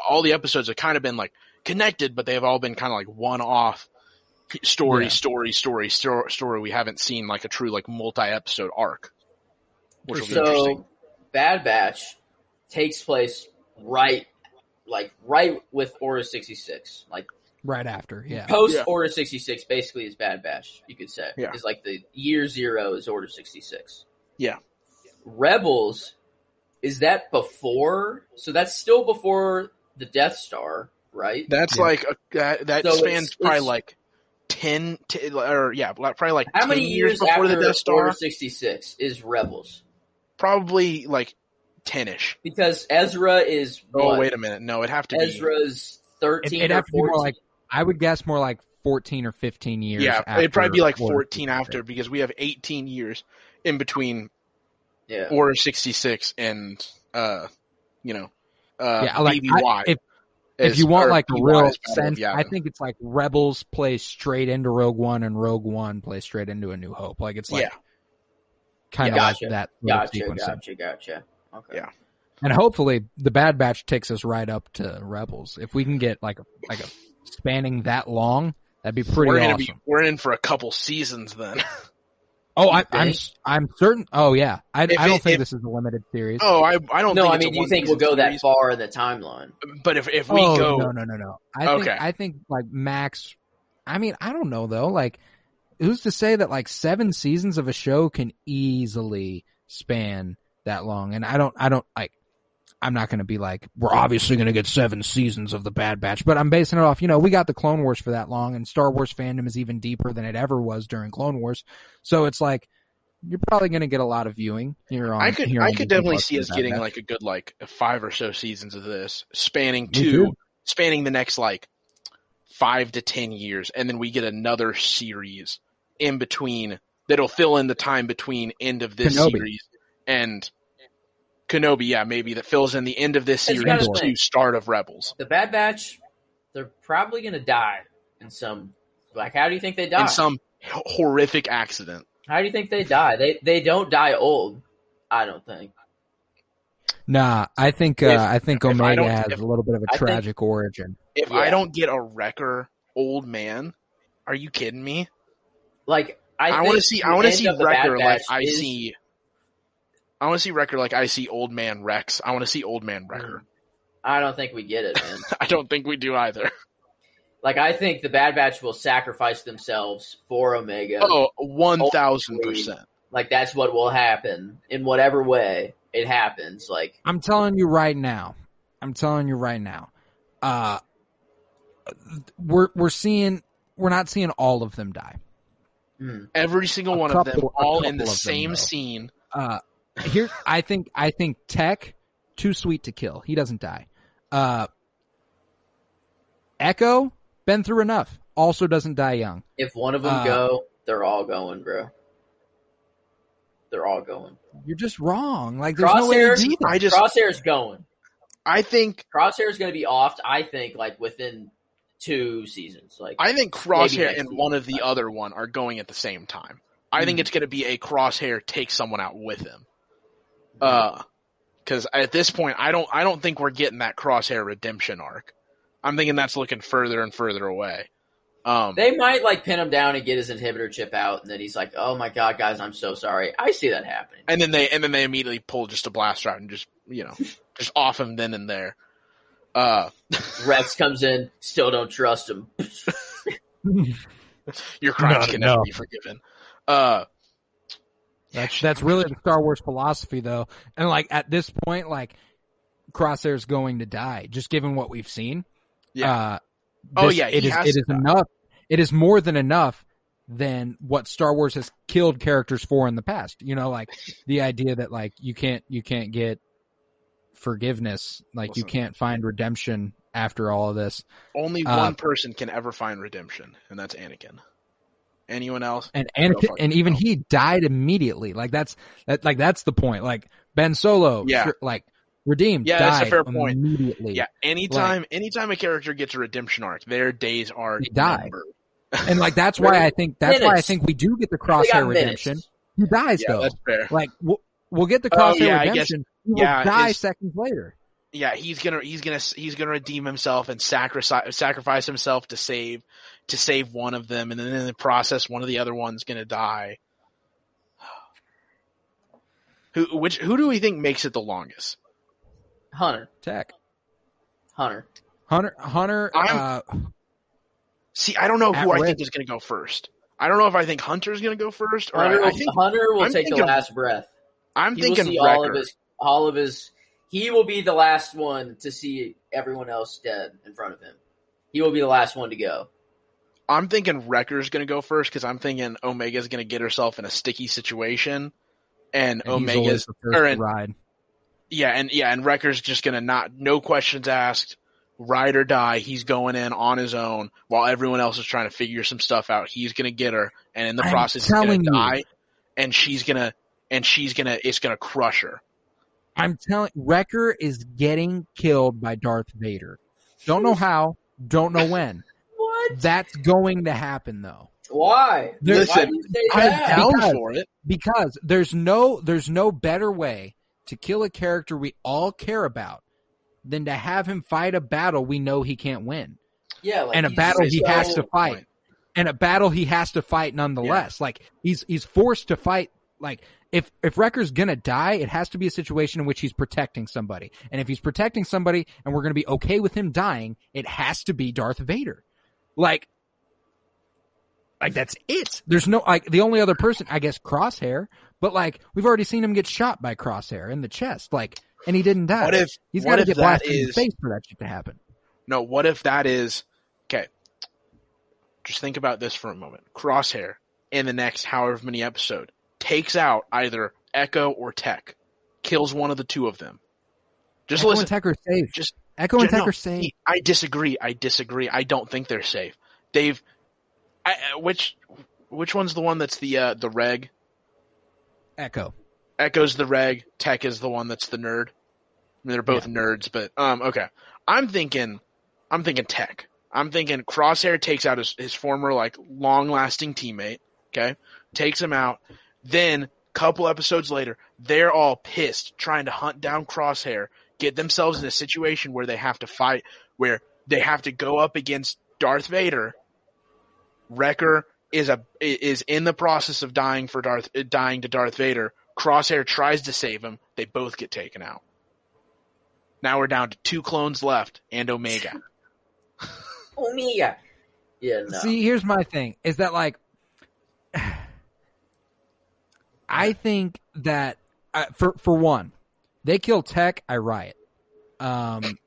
all the episodes have kind of been like connected, but they've all been kind of like one off story, Yeah. story, story, story, story. We haven't seen like a true like multi episode arc, which will be so interesting. Bad Batch takes place right, like right with Order sixty six, like right after. Yeah. post Yeah. Order sixty six. Basically, is Bad Batch. You could say Yeah. is like the year zero is Order sixty six. Yeah. Rebels is that before? So that's still before the Death Star, right? That's Yeah. like a, that that So it's- spans probably it's- like 10, t- or yeah, probably like How 10 many years years before after the Death Star. Order sixty six is Rebels? Probably like ten ish. Because Ezra is Oh what? wait a minute, no, it'd have to be Ezra's It, thirteen it'd or have to be more fourteen. like I would guess more like fourteen or fifteen years. yeah, after it'd probably be like fourteen 66. after because we have eighteen years in between yeah. Order sixty six and uh, you know, uh, yeah, like BBY. I, if if you want like a P1 real is Battle of sense, I think it's like Rebels plays straight into Rogue One and Rogue One plays straight into A New Hope. Like it's like Yeah. kind of Gotcha. like that sort of Gotcha, sequencing. gotcha, gotcha. Okay. Yeah. And hopefully the Bad Batch takes us right up to Rebels. If we can get like a like a spanning that long, that'd be pretty we're awesome. be we're in for a couple seasons then. [LAUGHS] oh, I, I'm think? s- I'm certain. Oh yeah, I, I don't it- think if- this is a limited series. oh, I I don't. No, think I mean, do you think we'll go that series, far in the timeline? But if if we Oh, go, no, no, no, no. I Okay. think I think like max. I mean, I don't know though. Like, who's to say that like seven seasons of a show can easily span that long? And I don't, I don't like. I'm not going to be like we're obviously going to get seven seasons of the Bad Batch, but I'm basing it off. You know, we got the Clone Wars for that long, and Star Wars fandom is even deeper than it ever was during Clone Wars. So it's like you're probably going to get a lot of viewing here on. I could I could definitely see us getting Batch. like a good like five or so seasons of this, spanning two, spanning the next like five to ten years, and then we get another series in between that'll fill in the time between end of this Kenobi. series and Kenobi. Yeah, maybe that fills in the end of this series gotta start of Rebels. The Bad Batch, they're probably going to die in some. Like, how do you think they die? in some horrific accident. how do you think they die? They they don't die old. I don't think. Nah, I think uh, If- I think if I Omega has if- a little bit of a I think- tragic origin. If Yeah. I don't get a wrecker old man, are you kidding me? Like, I, I, want to see. I want to see of the Bad Wrecker like I is- see. I want to see Wrecker like I see Old Man Rex. I want to see Old Man Wrecker. I don't think we get it, man. [LAUGHS] I don't think we do either. like, I think the Bad Batch will sacrifice themselves for Omega. Oh, one thousand percent. Like, that's what will happen in whatever way it happens. Like, I'm telling you right now. I'm telling you right now. Uh, we're we're seeing we're not seeing all of them die. hmm. Every single A one of them, all in the couple of them, same scene. Uh, here I think I think Tech too sweet to kill. He doesn't die. Uh, Echo been through enough. Also doesn't die young. if one of them Uh, go, they're all going, bro. They're all going. You're just wrong. Like there's no way Crosshairs, do. I just, Crosshair's going. I think, Crosshair's going to be off. I think like within two seasons. Like I think Crosshair and season. one of the other one are going at the same time. I think Mhm. it's going to be a Crosshair take someone out with him. Uh, because at this point, I don't, I don't think we're getting that Crosshair redemption arc. I'm thinking that's looking further and further away. Um, they might like pin him down and get his inhibitor chip out, and then he's like, "Oh my god, guys, I'm so sorry." I see that happening. and then they, and then they immediately pull just a blaster out and just, you know, [LAUGHS] just off him then and there. Uh, [LAUGHS] Rex comes in, still don't trust him. [LAUGHS] your crimes No, can no. never be forgiven. Uh, That's that's really the Star Wars philosophy, though. And like at this point, like Crosshair's going to die, just given what we've seen. Yeah. Uh, Oh, yeah, he it is it is die. enough. It is more than enough than what Star Wars has killed characters for in the past. You know, like the idea that like you can't you can't get forgiveness, like you can't find redemption after all of this. only Uh, one person can ever find redemption, and that's Anakin. Anyone else? and Go Anakin, and even yourself. he died immediately. Like that's that like that's the point. Like Ben Solo, Yeah. sure, like redeemed, Yeah, that's a fair point. immediately. Yeah, anytime anytime a character gets a redemption arc, their days are They die. [LAUGHS] and like that's [LAUGHS] why I think that's why I think we do get the crosshair redemption. He dies Yeah, though. that's fair. Like we'll, we'll get the Oh, crosshair yeah, I guess- redemption. He will yeah, die seconds later. Yeah, he's gonna he's gonna he's gonna redeem himself and sacrifice sacrifice himself to save to save one of them, and then in the process, one of the other one's gonna die. [SIGHS] Who which who do we think makes it the longest? Hunter, Tech Hunter. Hunter Hunter. I'm- Uh, See, I don't know who I risk. think is gonna go first. I don't know if I think Hunter's gonna go first, or Hunter, I, I will, think Hunter will I'm take the last breath. I'm He will thinking see all of his, all of his. He will be the last one to see everyone else dead in front of him. He will be the last one to go. I'm thinking Wrecker's going to go first because I'm thinking Omega's going to get herself in a sticky situation, and, and he's always Omega's the first or and, ride. yeah, and yeah, and Wrecker's just going to not no questions asked, ride or die. He's going in on his own while everyone else is trying to figure some stuff out. He's going to get her, and in the I'm process, he's going to die, and she's gonna and she's gonna it's gonna crush her. I'm telling Wrecker is getting killed by Darth Vader. Don't know how. Don't know when. [LAUGHS] What? That's going to happen though. Why? There's- Why do you say I'm down Because- for it. because there's no there's no better way to kill a character we all care about than to have him fight a battle we know he can't win Yeah, like and a battle he has to fight and a battle he has to fight nonetheless like he's he's forced to fight like if if Wrecker's gonna die it has to be a situation in which he's protecting somebody and if he's protecting somebody and we're gonna be okay with him dying it has to be Darth Vader like like that's it. There's no like the only other person, I guess, Crosshair. But like we've already seen him get shot by Crosshair in the chest, like, and he didn't die. What if he's got to get blasted in the face for that shit to happen? no? What if that is okay? Just think about this for a moment. Crosshair in the next however many episode takes out either Echo or Tech, kills one of the two of them. Just Echo listen. and Tech are safe. just Echo and no, Tech are safe. I disagree. I disagree. I don't think they're safe. They've I, I- which which one's the one that's the uh, the reg? Echo. Echo's the reg. Tech is the one that's the nerd. I mean, they're both nerds, but um, okay. I'm thinking, I'm thinking Tech. I'm thinking Crosshair takes out his, his former like long lasting teammate. Okay, takes him out. Then couple episodes later, they're all pissed trying to hunt down Crosshair, get themselves in a situation where they have to fight, where they have to go up against Darth Vader. Wrecker is a is in the process of dying for Darth dying to Darth Vader. Crosshair tries to save him. They both get taken out. Now we're down to two clones left and Omega. [LAUGHS] Omega. Yeah, no. See, here's my thing: is that like, I think that uh, for for one, they kill Tech, I riot. Um,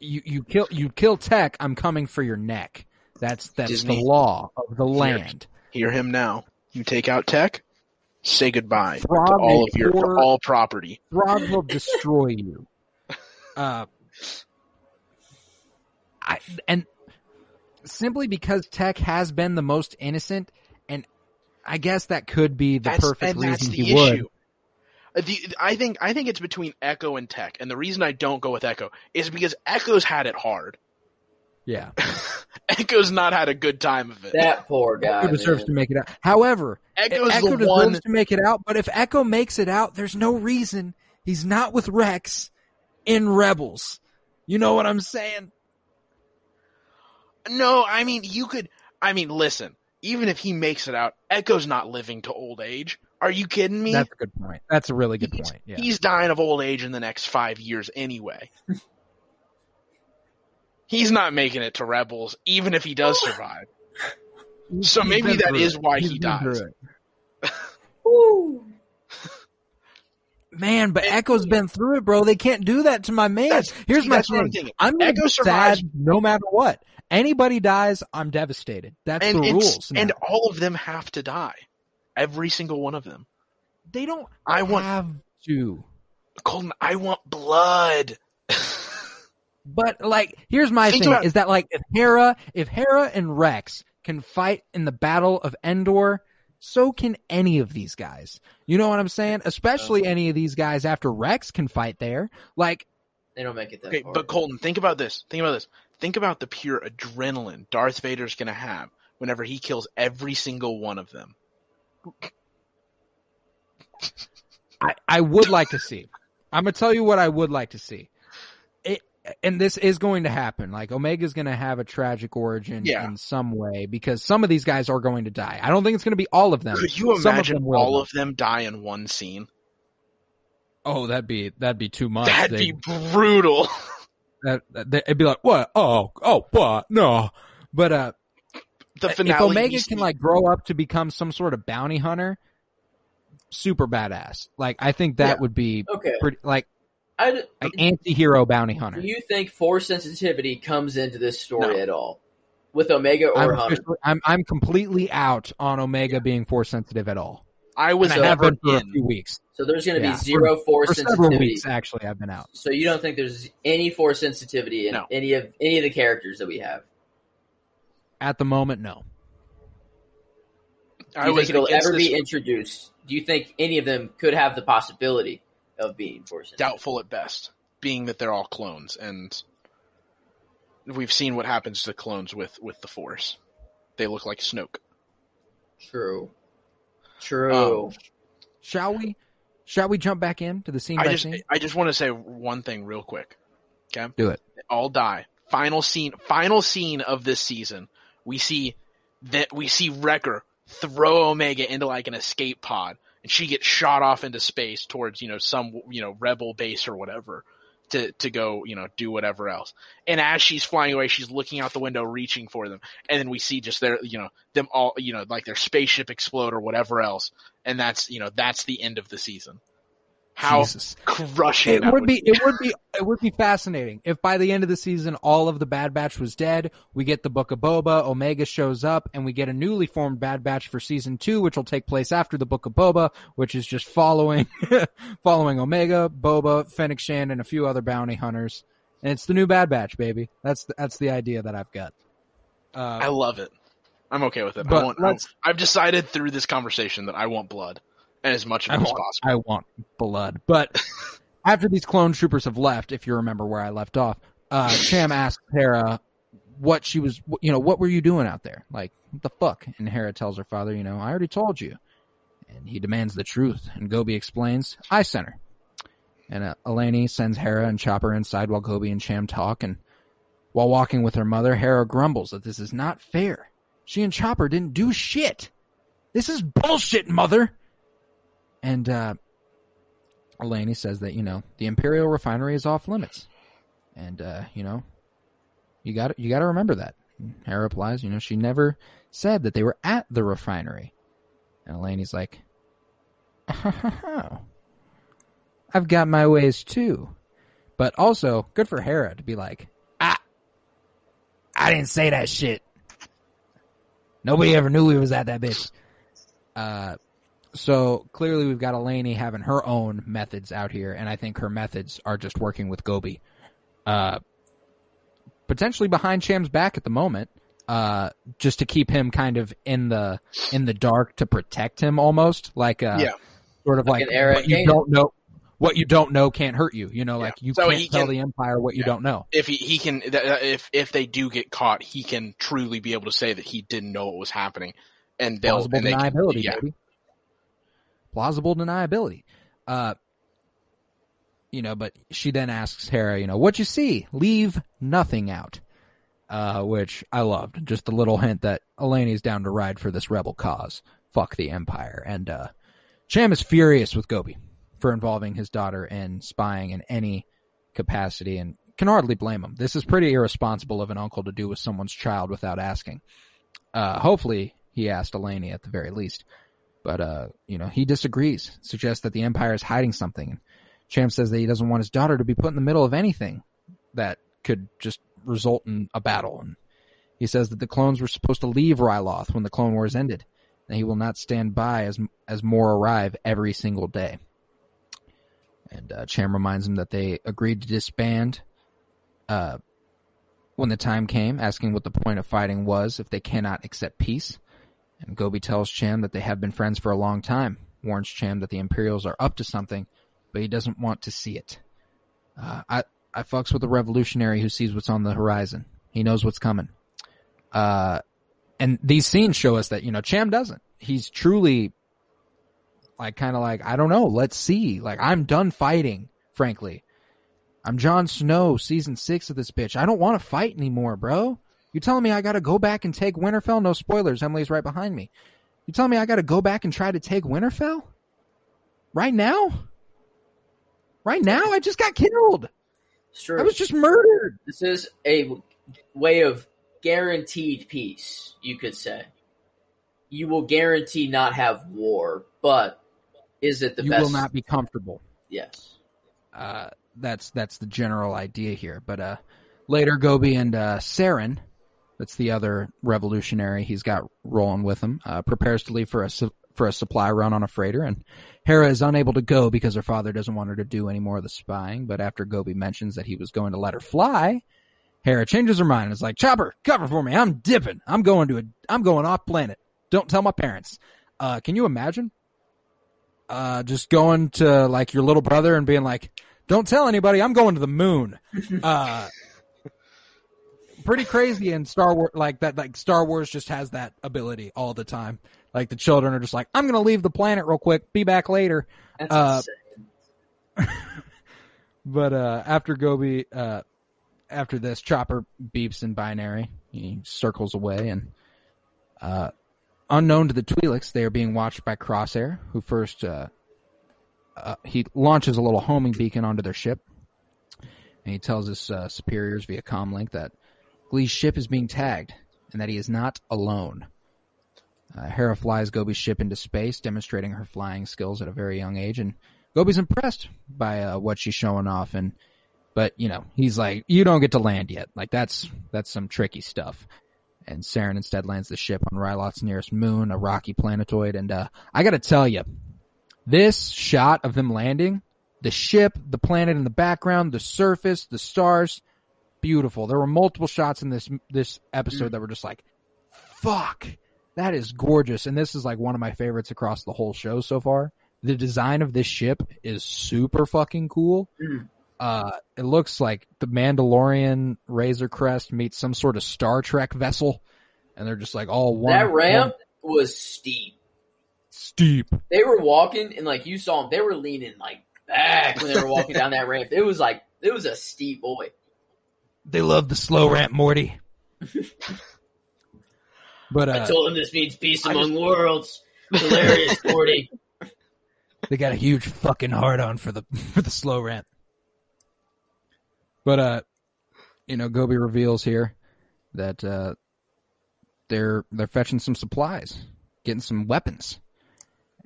you you kill you kill Tech, I'm coming for your neck. That's that's Disney. the law of the land. Hear him now. You take out Tech, say goodbye Frog to all of your to all property. Throg will destroy you. [LAUGHS] Uh, I and simply because Tech has been the most innocent, I guess that could be the That's, perfect and that's reason the he would. issue. Uh, The, I think I think it's between Echo and Tech, and the reason I don't go with Echo is because Echo's had it hard. [LAUGHS] Yeah, Echo's not had a good time of it. that poor guy. Echo deserves man. to make it out. However, Echo's Echo the deserves one. to make it out. But if Echo makes it out, there's no reason he's not with Rex in Rebels. You know what I'm saying? No, I mean you could. I mean, listen. Even if he makes it out, Echo's not living to old age. Are you kidding me? That's a good point. That's a really good He's- point. Yeah. He's dying of old age in the next five years anyway. [LAUGHS] He's not making it to Rebels, even if he does [LAUGHS] survive. So He's maybe been that through is it. why He's he dies. Woo. [LAUGHS] Man, but Echo's been through it, bro. They can't do that to my man. That's- Here's see, my that's what I'm thing. I'm gonna Echo be survives- sad no matter what. Anybody dies, I'm devastated. That's And the rules. now. and all of them have to die. Every single one of them. they don't I want have to. Colton. I want blood. [LAUGHS] But like, here's my Think thing: about- is that like if Hera, if Hera and Rex can fight in the Battle of Endor, so can any of these guys. You know what I'm saying? Especially any of these guys after Rex can fight there. Like, They don't make it that Okay, far. but Colton, think about this. Think about this. Think about the pure adrenaline Darth Vader's gonna have whenever he kills every single one of them. I, I would like to see. I'm gonna tell you what I would like to see. It, and this is going to happen. Like Omega's going to have a tragic origin Yeah. in some way because some of these guys are going to die. I don't think it's going to be all of them. Could you Some of imagine them all of them die in one scene? Oh, that'd be that'd be too much. That'd They- be brutal. [LAUGHS] that, that they- it'd be like what? Oh, oh, what? No. But uh, The if finale. Omega can like grow up to become some sort of bounty hunter, super badass. Like I think that Yeah. would be okay. pretty like I d- an anti-hero bounty hunter. do you think force sensitivity comes into this story No. at all with Omega I'm, or Hunter? I'm I'm completely out on Omega being force sensitive at all. I was And I have never been for a in. few weeks. So there's going to Yeah, be zero force For several sensitivity. weeks, actually, I've been out. So you don't think there's any force sensitivity in No. any of any of the characters that we have? At the moment, no. Do I you was think it'll ever this- be introduced? Do you think any of them could have the possibility of being force doubtful at best, being that they're all clones and we've seen what happens to clones with with the Force. They look like Snoke. True. True. Um, Shall we? Shall we jump back in to the scene I by just scene? I just want to say one thing real quick. Okay, Do it. They all die. Final scene. Final scene of this season. We see that we see Wrecker throw Omega into like an escape pod, and she gets shot off into space towards you know some you know rebel base or whatever to to go you know do whatever else. And as she's flying away, she's looking out the window, reaching for them, and then we see just their you know them all you know like their spaceship explode or whatever else, and that's you know that's the end of the season. How Jesus. crushing It that would be it would be it would be fascinating if by the end of the season all of the Bad Batch was dead. We get the Book of Boba, Omega shows up, and we get a newly formed Bad Batch for season two, which will take place after the Book of Boba, which is just following [LAUGHS] following Omega, Boba, Fennec Shand, and a few other bounty hunters. And it's the new Bad Batch, baby. That's the, that's the idea that I've got. I Uh, love it. I'm okay with it. I want, I've decided through this conversation that I want blood and as much I of as want, possible. I want blood. But [LAUGHS] after these clone troopers have left, if you remember where I left off, uh, Cham asks Hera what she was, you know, what were you doing out there? Like, what the fuck? And Hera tells her father, you know, I already told you. And he demands the truth. And Gobi explains, I sent her. And uh, Eleni sends Hera and Chopper inside while Gobi and Cham talk. And while walking with her mother, Hera grumbles that this is not fair. She and Chopper didn't do shit. This is bullshit, mother. And uh says that, you know, the Imperial refinery is off limits. And uh, you know, you got you got to remember that. And Hera replies, you know, she never said that they were at the refinery. And Eleni's like, [LAUGHS] I've got my ways too. But also, good for Hera to be like, I, I didn't say that shit. Nobody ever knew we was at that bitch. Uh, so clearly we've got Eleni having her own methods out here, and I think her methods are just working with Gobi. Uh, potentially behind Cham's back at the moment, uh, just to keep him kind of in the in the dark to protect him, almost like uh, Yeah. sort of Like like, you don't know. What you don't know can't hurt you. You know, like you So can't tell can- the Empire what you Yeah. don't know. If he, he can, uh, if if they do get caught, he can truly be able to say that he didn't know what was happening, and they'll plausible and they can- deniability, yeah, baby. Plausible deniability. Uh, you know, but she then asks Hera, you know, what you see? Leave nothing out. Uh, which I loved. Just a little hint that Eleni's down to ride for this rebel cause. Fuck the Empire. And, uh, Cham is furious with Gobi for involving his daughter in spying in any capacity and can hardly blame him. This is pretty irresponsible of an uncle to do with someone's child without asking. Uh, hopefully he asked Eleni at the very least. But, uh, you know, he disagrees, suggests that the Empire is hiding something. Cham says that he doesn't want his daughter to be put in the middle of anything that could just result in a battle. And he says that the clones were supposed to leave Ryloth when the Clone Wars ended, and he will not stand by as as more arrive every single day. And uh, Cham reminds him that they agreed to disband uh, when the time came, asking what the point of fighting was if they cannot accept peace. And Gobi tells Cham that they have been friends for a long time, warns Cham that the Imperials are up to something, but he doesn't want to see it. Uh, I, I fucks with a revolutionary who sees what's on the horizon. He knows what's coming. Uh, and these scenes show us that, you know, Cham doesn't. He's truly like kind of like, I don't know, let's see. Like, I'm done fighting, frankly. I'm Jon Snow, season six of this bitch. I don't want to fight anymore, bro. You telling me I gotta go back and take Winterfell? No spoilers, Emily's right behind me. You telling me I gotta go back and try to take Winterfell? Right now? Right now? I just got killed. True. I was just murdered. This is a way of guaranteed peace, you could say. You will guarantee not have war, but is it the you best? You will not be comfortable. Yes. Uh, that's that's the general idea here. But uh, later, Gobi and uh, Saren, that's the other revolutionary he's got rolling with him, uh, prepares to leave for a su- for a supply run on a freighter, and Hera is unable to go because her father doesn't want her to do any more of the spying. But after Gobi mentions that he was going to let her fly, Hera changes her mind and is like, "Chopper, cover for me. I'm dipping. I'm going to a. I'm going off planet. Don't tell my parents." Uh, can you imagine? Uh, just going to like your little brother and being like, "Don't tell anybody. I'm going to the moon." Uh, pretty crazy in Star Wars. Like that, like Star Wars just has that ability all the time. Like the children are just like, I'm gonna leave the planet real quick, be back later. Uh. [LAUGHS] But uh, after Gobi, uh, after this, Chopper beeps in binary. He circles away, and uh, unknown to the Twi'leks, they are being watched by Crosshair, who first uh, uh, he launches a little homing beacon onto their ship, and he tells his uh, superiors via comlink that Glie's ship is being tagged and that he is not alone. Uh, Hera flies Gobi's ship into space, demonstrating her flying skills at a very young age, and Gobi's impressed by uh, what she's showing off. And but you know, he's like, "You don't get to land yet. Like that's that's some tricky stuff." And Saren instead lands the ship on Ryloth's nearest moon, a rocky planetoid. And uh, I got to tell you, this shot of them landing, the ship, the planet in the background, the surface, the stars, beautiful. There were multiple shots in this this episode that were just like, "Fuck." That is gorgeous. And this is like one of my favorites across the whole show so far. The design of this ship is super fucking cool. Mm. Uh, it looks like the Mandalorian Razor Crest meets some sort of Star Trek vessel. And they're just like all one. that ramp one was steep. steep. They were walking and like you saw them, they were leaning like back when they were walking down that ramp. It was like it was a steep boy. They love the slow ramp, Morty. but I uh, told him this means peace I among worlds. Hilarious, [LAUGHS] Forty. they got a huge fucking hard on for the [LAUGHS] for the slow ramp. But uh you know, Gobi reveals here that uh they're they're fetching some supplies, getting some weapons.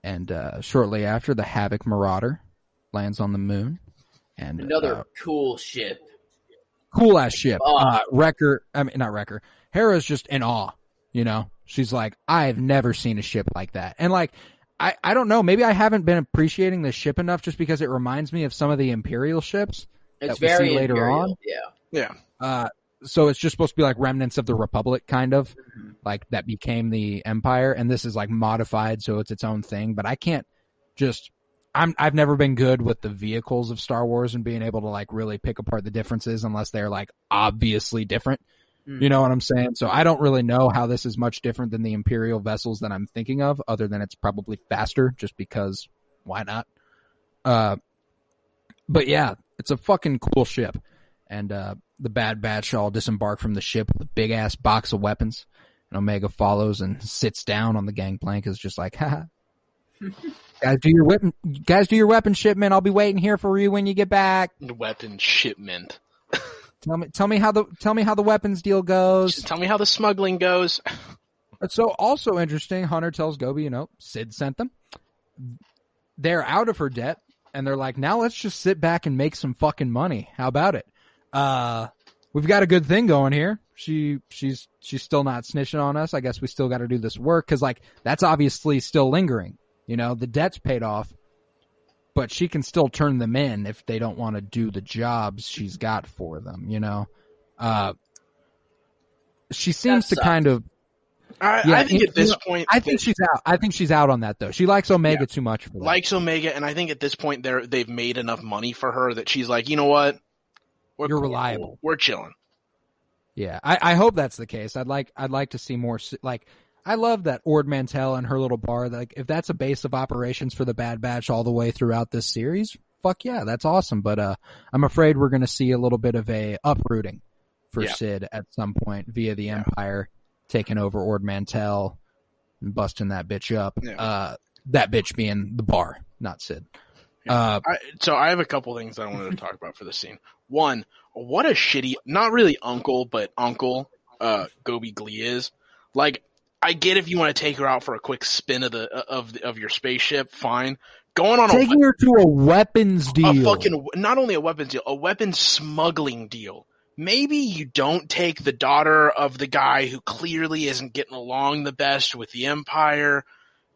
And uh shortly after the Havoc Marauder lands on the moon and Another uh, cool ship. Cool ass ship. Uh Wrecker I mean not Wrecker. Hera's just in awe, you know. She's like, I've never seen a ship like that. And like I, I don't know, maybe I haven't been appreciating the ship enough just because it reminds me of some of the Imperial ships. It's that we see very later imperial. on. Yeah. Yeah. Uh, so it's just supposed to be like remnants of the Republic, kind of Mhm. like that became the Empire, and this is like modified, so it's its own thing. But I can't just. I'm I've never been good with the vehicles of Star Wars and being able to like really pick apart the differences unless they're like obviously different. Mm. You know what I'm saying? So I don't really know how this is much different than the Imperial vessels that I'm thinking of, other than it's probably faster, just because why not? Uh, but yeah, it's a fucking cool ship. And uh, the Bad Batch all disembark from the ship with a big ass box of weapons. And Omega follows and sits down on the gangplank. Is just like, [LAUGHS] haha. Guys, do your weapon. Guys, do your weapon shipment. I'll be waiting here for you when you get back. Weapon shipment. [LAUGHS] Tell me, tell me how the tell me how the weapons deal goes. Just tell me how the smuggling goes. [LAUGHS] So also interesting, Hunter tells Gobi, you know, Sid sent them. They're out of her debt, and they're like, now let's just sit back and make some fucking money. How about it? Uh, we've got a good thing going here. She, she's, she's still not snitching on us. I guess we still got to do this work because like that's obviously still lingering. You know, the debt's paid off, but she can still turn them in if they don't want to do the jobs she's got for them. You know, uh, she seems to kind of I, Yeah, I think you- at this you know, point, I think she's out. I think she's out on that though. She likes Omega Yeah. too much for that. likes Omega, and I think at this point they're they've made enough money for her that she's like, you know what, we're You're cool. reliable. We're chilling. yeah, I, I hope that's the case. I'd like I'd like to see more. Like I love that Ord Mantell and her little bar. Like if that's a base of operations for the Bad Batch all the way throughout this series, fuck yeah, that's awesome. But uh, I'm afraid we're gonna see a little bit of a uprooting for Yeah. Sid at some point via the Yeah. Empire taking over Ord Mantell and busting that bitch up. Yeah. Uh, that bitch being the bar, not Sid. Uh, I, so I have a couple things I wanted to talk about for this scene. One, what a shitty, not really uncle, but uncle, uh, Gobi Glie is. Like, I get if you want to take her out for a quick spin of the of of your spaceship, fine. Going on a, taking her to a weapons deal. a fucking not only a weapons deal, a weapons smuggling deal. Maybe you don't take the daughter of the guy who clearly isn't getting along the best with the Empire,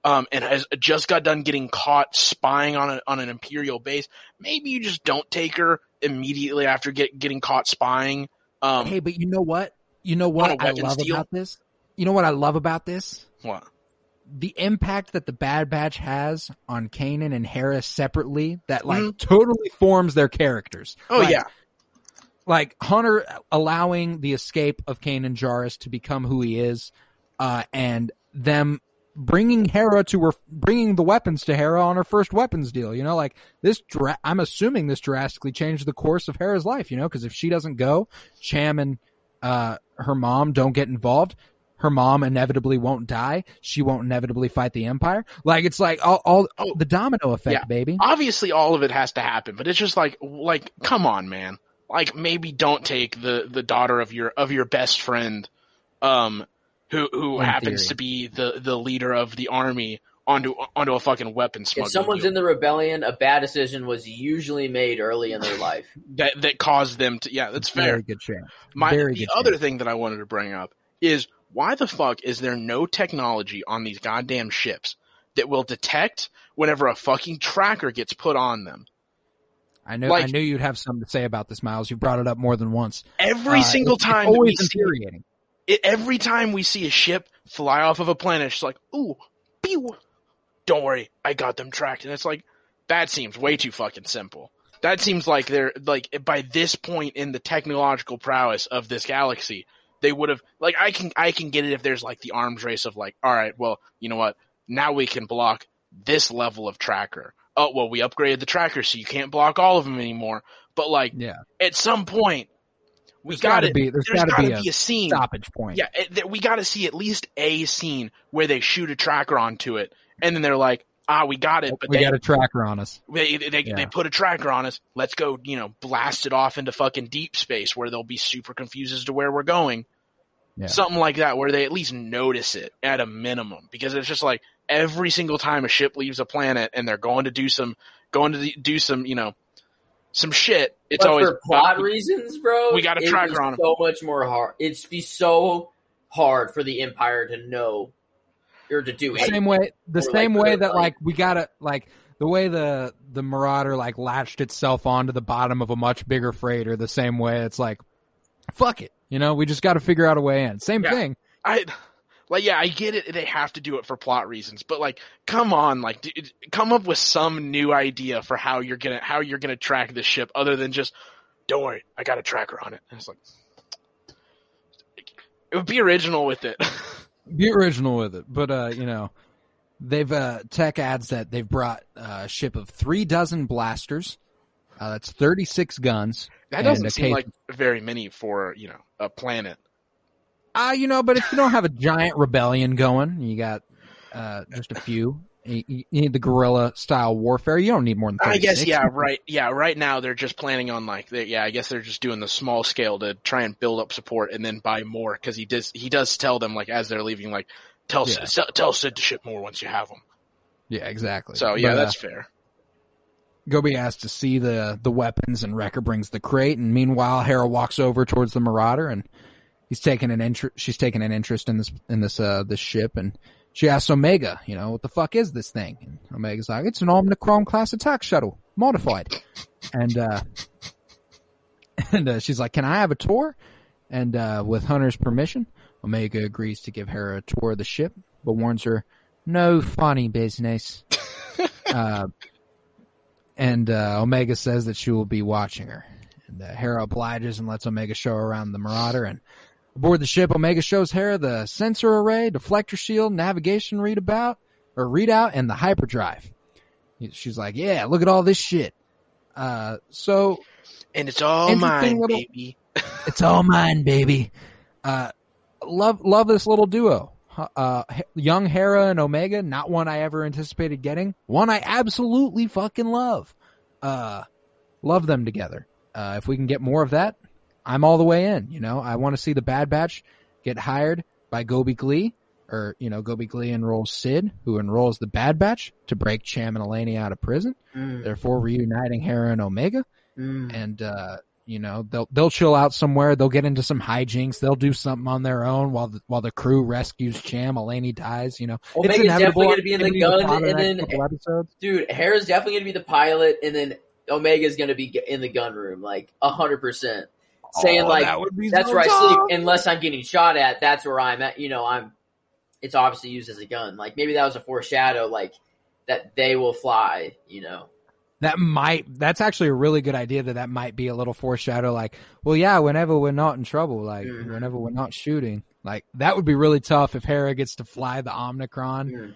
um, and has just got done getting caught spying on a, on an Imperial base. Maybe you just don't take her immediately after get, getting caught spying. Um, Hey, but you know what? You know what a I love deal? about this? You know what I love about this? what? The impact that the Bad Batch has on Kanan and Hera separately that like Mhm. totally forms their characters. Oh Like, yeah, like Hunter allowing the escape of Kanan Jarrus to become who he is, uh, and them bringing Hera to her, bringing the weapons to Hera on her first weapons deal. You know, like this. Dra- I'm assuming this drastically changed the course of Hera's life. You know, because if she doesn't go, Cham and uh, her mom don't get involved. Her mom inevitably won't die. She won't inevitably fight the Empire. Like it's like all, all Oh, the domino effect, yeah. baby. obviously all of it has to happen, but it's just like like come on, man. Like maybe don't take the the daughter of your of your best friend, um, who who In happens theory. to be the the leader of the army onto onto a fucking weapon smuggling. If someone's deal in the rebellion, a bad decision was usually made early in their life. [LAUGHS] that that caused them to yeah, that's fair. Very good chance. My Very the good other chance. thing that I wanted to bring up is why the fuck is there no technology on these goddamn ships that will detect whenever a fucking tracker gets put on them? I knew Like- I knew you'd have something to say about this, Miles. You brought it up more than once. Every Uh, single it's- time it's always see infuriating. it, every time we see a ship fly off of a planet, it's like, ooh, pew. Don't worry, I got them tracked. And it's like, that seems way too fucking simple. That seems like they're like by this point in the technological prowess of this galaxy, they would have like I can I can get it if there's like the arms race of like, all right, well, you know what? Now we can block this level of tracker. Oh well, we upgraded the tracker so you can't block all of them anymore. But like Yeah, at some point, we got gotta be- there's there's gotta got to be a be a scene stoppage point. yeah, it, th- we got to see at least a scene where they shoot a tracker onto it, and then they're like, "Ah, we got it," but we they, got a tracker on us. they they, Yeah. they put a tracker on us. Let's go, you know, blast it off into fucking deep space where they'll be super confused as to where we're going. Yeah. Something like that, where they at least notice it at a minimum, because it's just like every single time a ship leaves a planet and they're going to do some, going to do some, you know, some shit. It's but always for plot reasons, bro, we got a it'd tracker be on 'em. So much more hard. It'd be so hard for the Empire to know or to do The it. same way, the Or, same like, way that like- like we gotta like the way the the Marauder like latched itself onto the bottom of a much bigger freighter. The same way it's like, fuck it, you know, we just got to figure out a way in. Same Yeah. thing. I like yeah, I get it. They have to do it for plot reasons, but like, come on, like, dude, come up with some new idea for how you're gonna how you're gonna track this ship, other than just, don't worry, I got a tracker on it. And it's like, it would be original with it. [LAUGHS] Be original with it, but uh, you know, they've uh tech adds that they've brought uh, a ship of three dozen blasters. Uh, that's thirty six guns. that doesn't seem case- like very many for you know a planet. Ah, you know, but if you don't have a giant rebellion going, you got uh just a few. You, need the guerrilla style warfare. You don't need more than. I guess yeah, right. Yeah, right now they're just planning on like, yeah, I guess they're just doing the small scale to try and build up support and then buy more because he does he does tell them like as they're leaving like tell Yeah. Sid, tell Sid to ship more once you have them. Yeah, exactly. So yeah, But, uh, that's fair. Gobi asks to see the the weapons, and Wrecker brings the crate. And meanwhile, Hera walks over towards the Marauder, and he's taking an interest. She's taking an interest in this in this uh this ship, and she asks Omega, you know, what the fuck is this thing? And Omega's like, it's an Omicron class attack shuttle, modified. and uh [LAUGHS] and uh, she's like, can I have a tour? And uh with Hunter's permission, Omega agrees to give Hera a tour of the ship, but warns her, no funny business. [LAUGHS] uh and uh, Omega says that she will be watching her. And uh, Hera obliges and lets Omega show her around the Marauder. And aboard the ship, Omega shows Hera the sensor array, deflector shield, navigation readout or readout, and the hyperdrive. She's like, "Yeah, look at all this shit." Uh, so And it's all mine, little- baby. [LAUGHS] it's all mine, baby. Uh, love love this little duo. Uh, young Hera and Omega, not one I ever anticipated getting. One I absolutely fucking love. Uh, love them together. Uh, if we can get more of that, I'm all the way in. You know, I want to see the Bad Batch get hired by Gobi Glie, or you know, Gobi Glie enrolls Sid, who enrolls the Bad Batch to break Cham and Eleni out of prison, Mm, therefore reuniting Hera and Omega mm. and uh you know they'll they'll chill out somewhere they'll get into some hijinks they'll do something on their own while the, while the crew rescues cham Eleni dies you know Omega's it's inevitable definitely going to be in the gun, the and then couple episodes. dude, Hera's definitely going to be the pilot, and then Omega's going to be in the gun room, like a hundred percent, saying Oh, like that that's so where I sleep. Unless I'm getting shot at, that's where I'm at. You know, I'm. It's obviously used as a gun. Like maybe that was a foreshadow, like that they will fly. You know, that might that's actually a really good idea that that might be a little foreshadow like well yeah whenever we're not in trouble like Mhm. whenever we're not shooting like that would be really tough if hera gets to fly the Omicron Mm.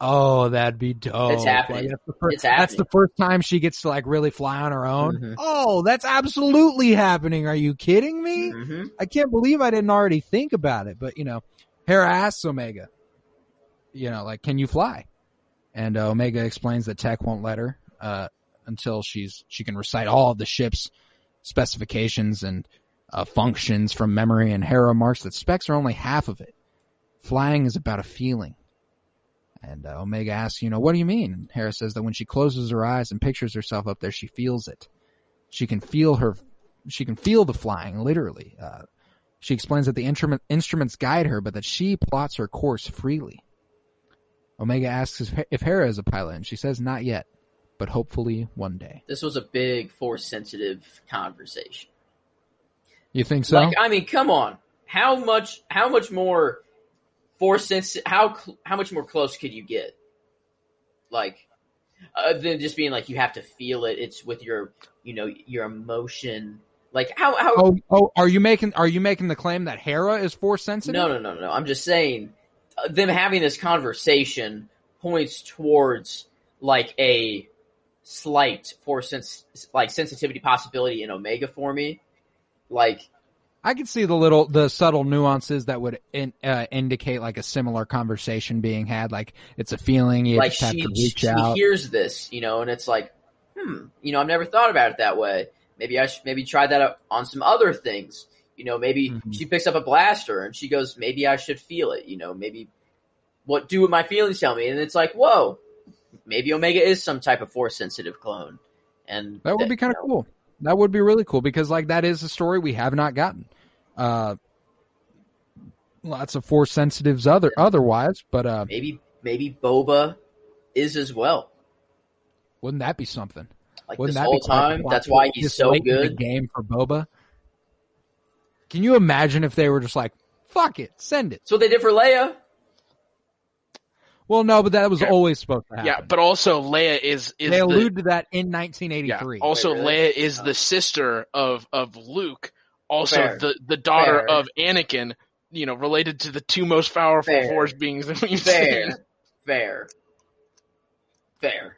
oh that'd be dope It's happening. Like, that's, the first, It's that's the first time she gets to like really fly on her own Mhm. oh that's absolutely happening are you kidding me hmm I can't believe I didn't already think about it. But you know, Hera asks Omega, you know, like, can you fly? And uh, Omega explains that Tech won't let her uh, until she's she can recite all of the ship's specifications and uh, functions from memory. And Hera remarks that specs are only half of it. Flying is about a feeling. And uh, Omega asks, you know, what do you mean? And Hera says that when she closes her eyes and pictures herself up there, she feels it. She can feel her she can feel the flying literally. Uh, she explains that the instrument, instruments guide her, but that she plots her course freely. Omega asks if, if Hera is a pilot, and she says not yet, but hopefully one day. This was a big force sensitive conversation. You think so? Like, I mean, come on. How much? How much more force sense? How how much more close could you get? Like, uh, than just being like you have to feel it. It's with your, you know, your emotion. Like how how? oh, oh, are you making are you making the claim that Hera is force sensitive? no, no, no, no. I'm just saying, uh, them having this conversation points towards like a slight force sense, like sensitivity possibility in Omega for me. Like, I could see the little, the subtle nuances that would in, uh, indicate like a similar conversation being had. Like it's a feeling you like just have she, to reach she out. hears this, you know, and it's like, hmm, you know, I've never thought about it that way. Maybe I should maybe try that on some other things. You know, maybe Mhm. she picks up a blaster and she goes, maybe I should feel it. You know, maybe what do my feelings tell me, and it's like, whoa, maybe Omega is some type of force sensitive clone, and That would be kind of you know, cool. That would be really cool because like that is a story we have not gotten. Uh, lots of force sensitives other otherwise, but uh, Maybe maybe Boba is as well. wouldn't that be something? Like Wouldn't this that whole be time, that's why he's so good. game for Boba. Can you imagine if they were just like, "Fuck it, send it"? So they did for Leia. Well, no, but that was Yeah. always supposed to happen. Yeah, but also Leia is is they the, allude to that in yeah. 1983. Also, Wait, really? Leia is the sister of of Luke. Also, Fair. the the daughter Fair. of Anakin. You know, related to the two most powerful Fair. Force beings that we've seen. Fair, fair, fair.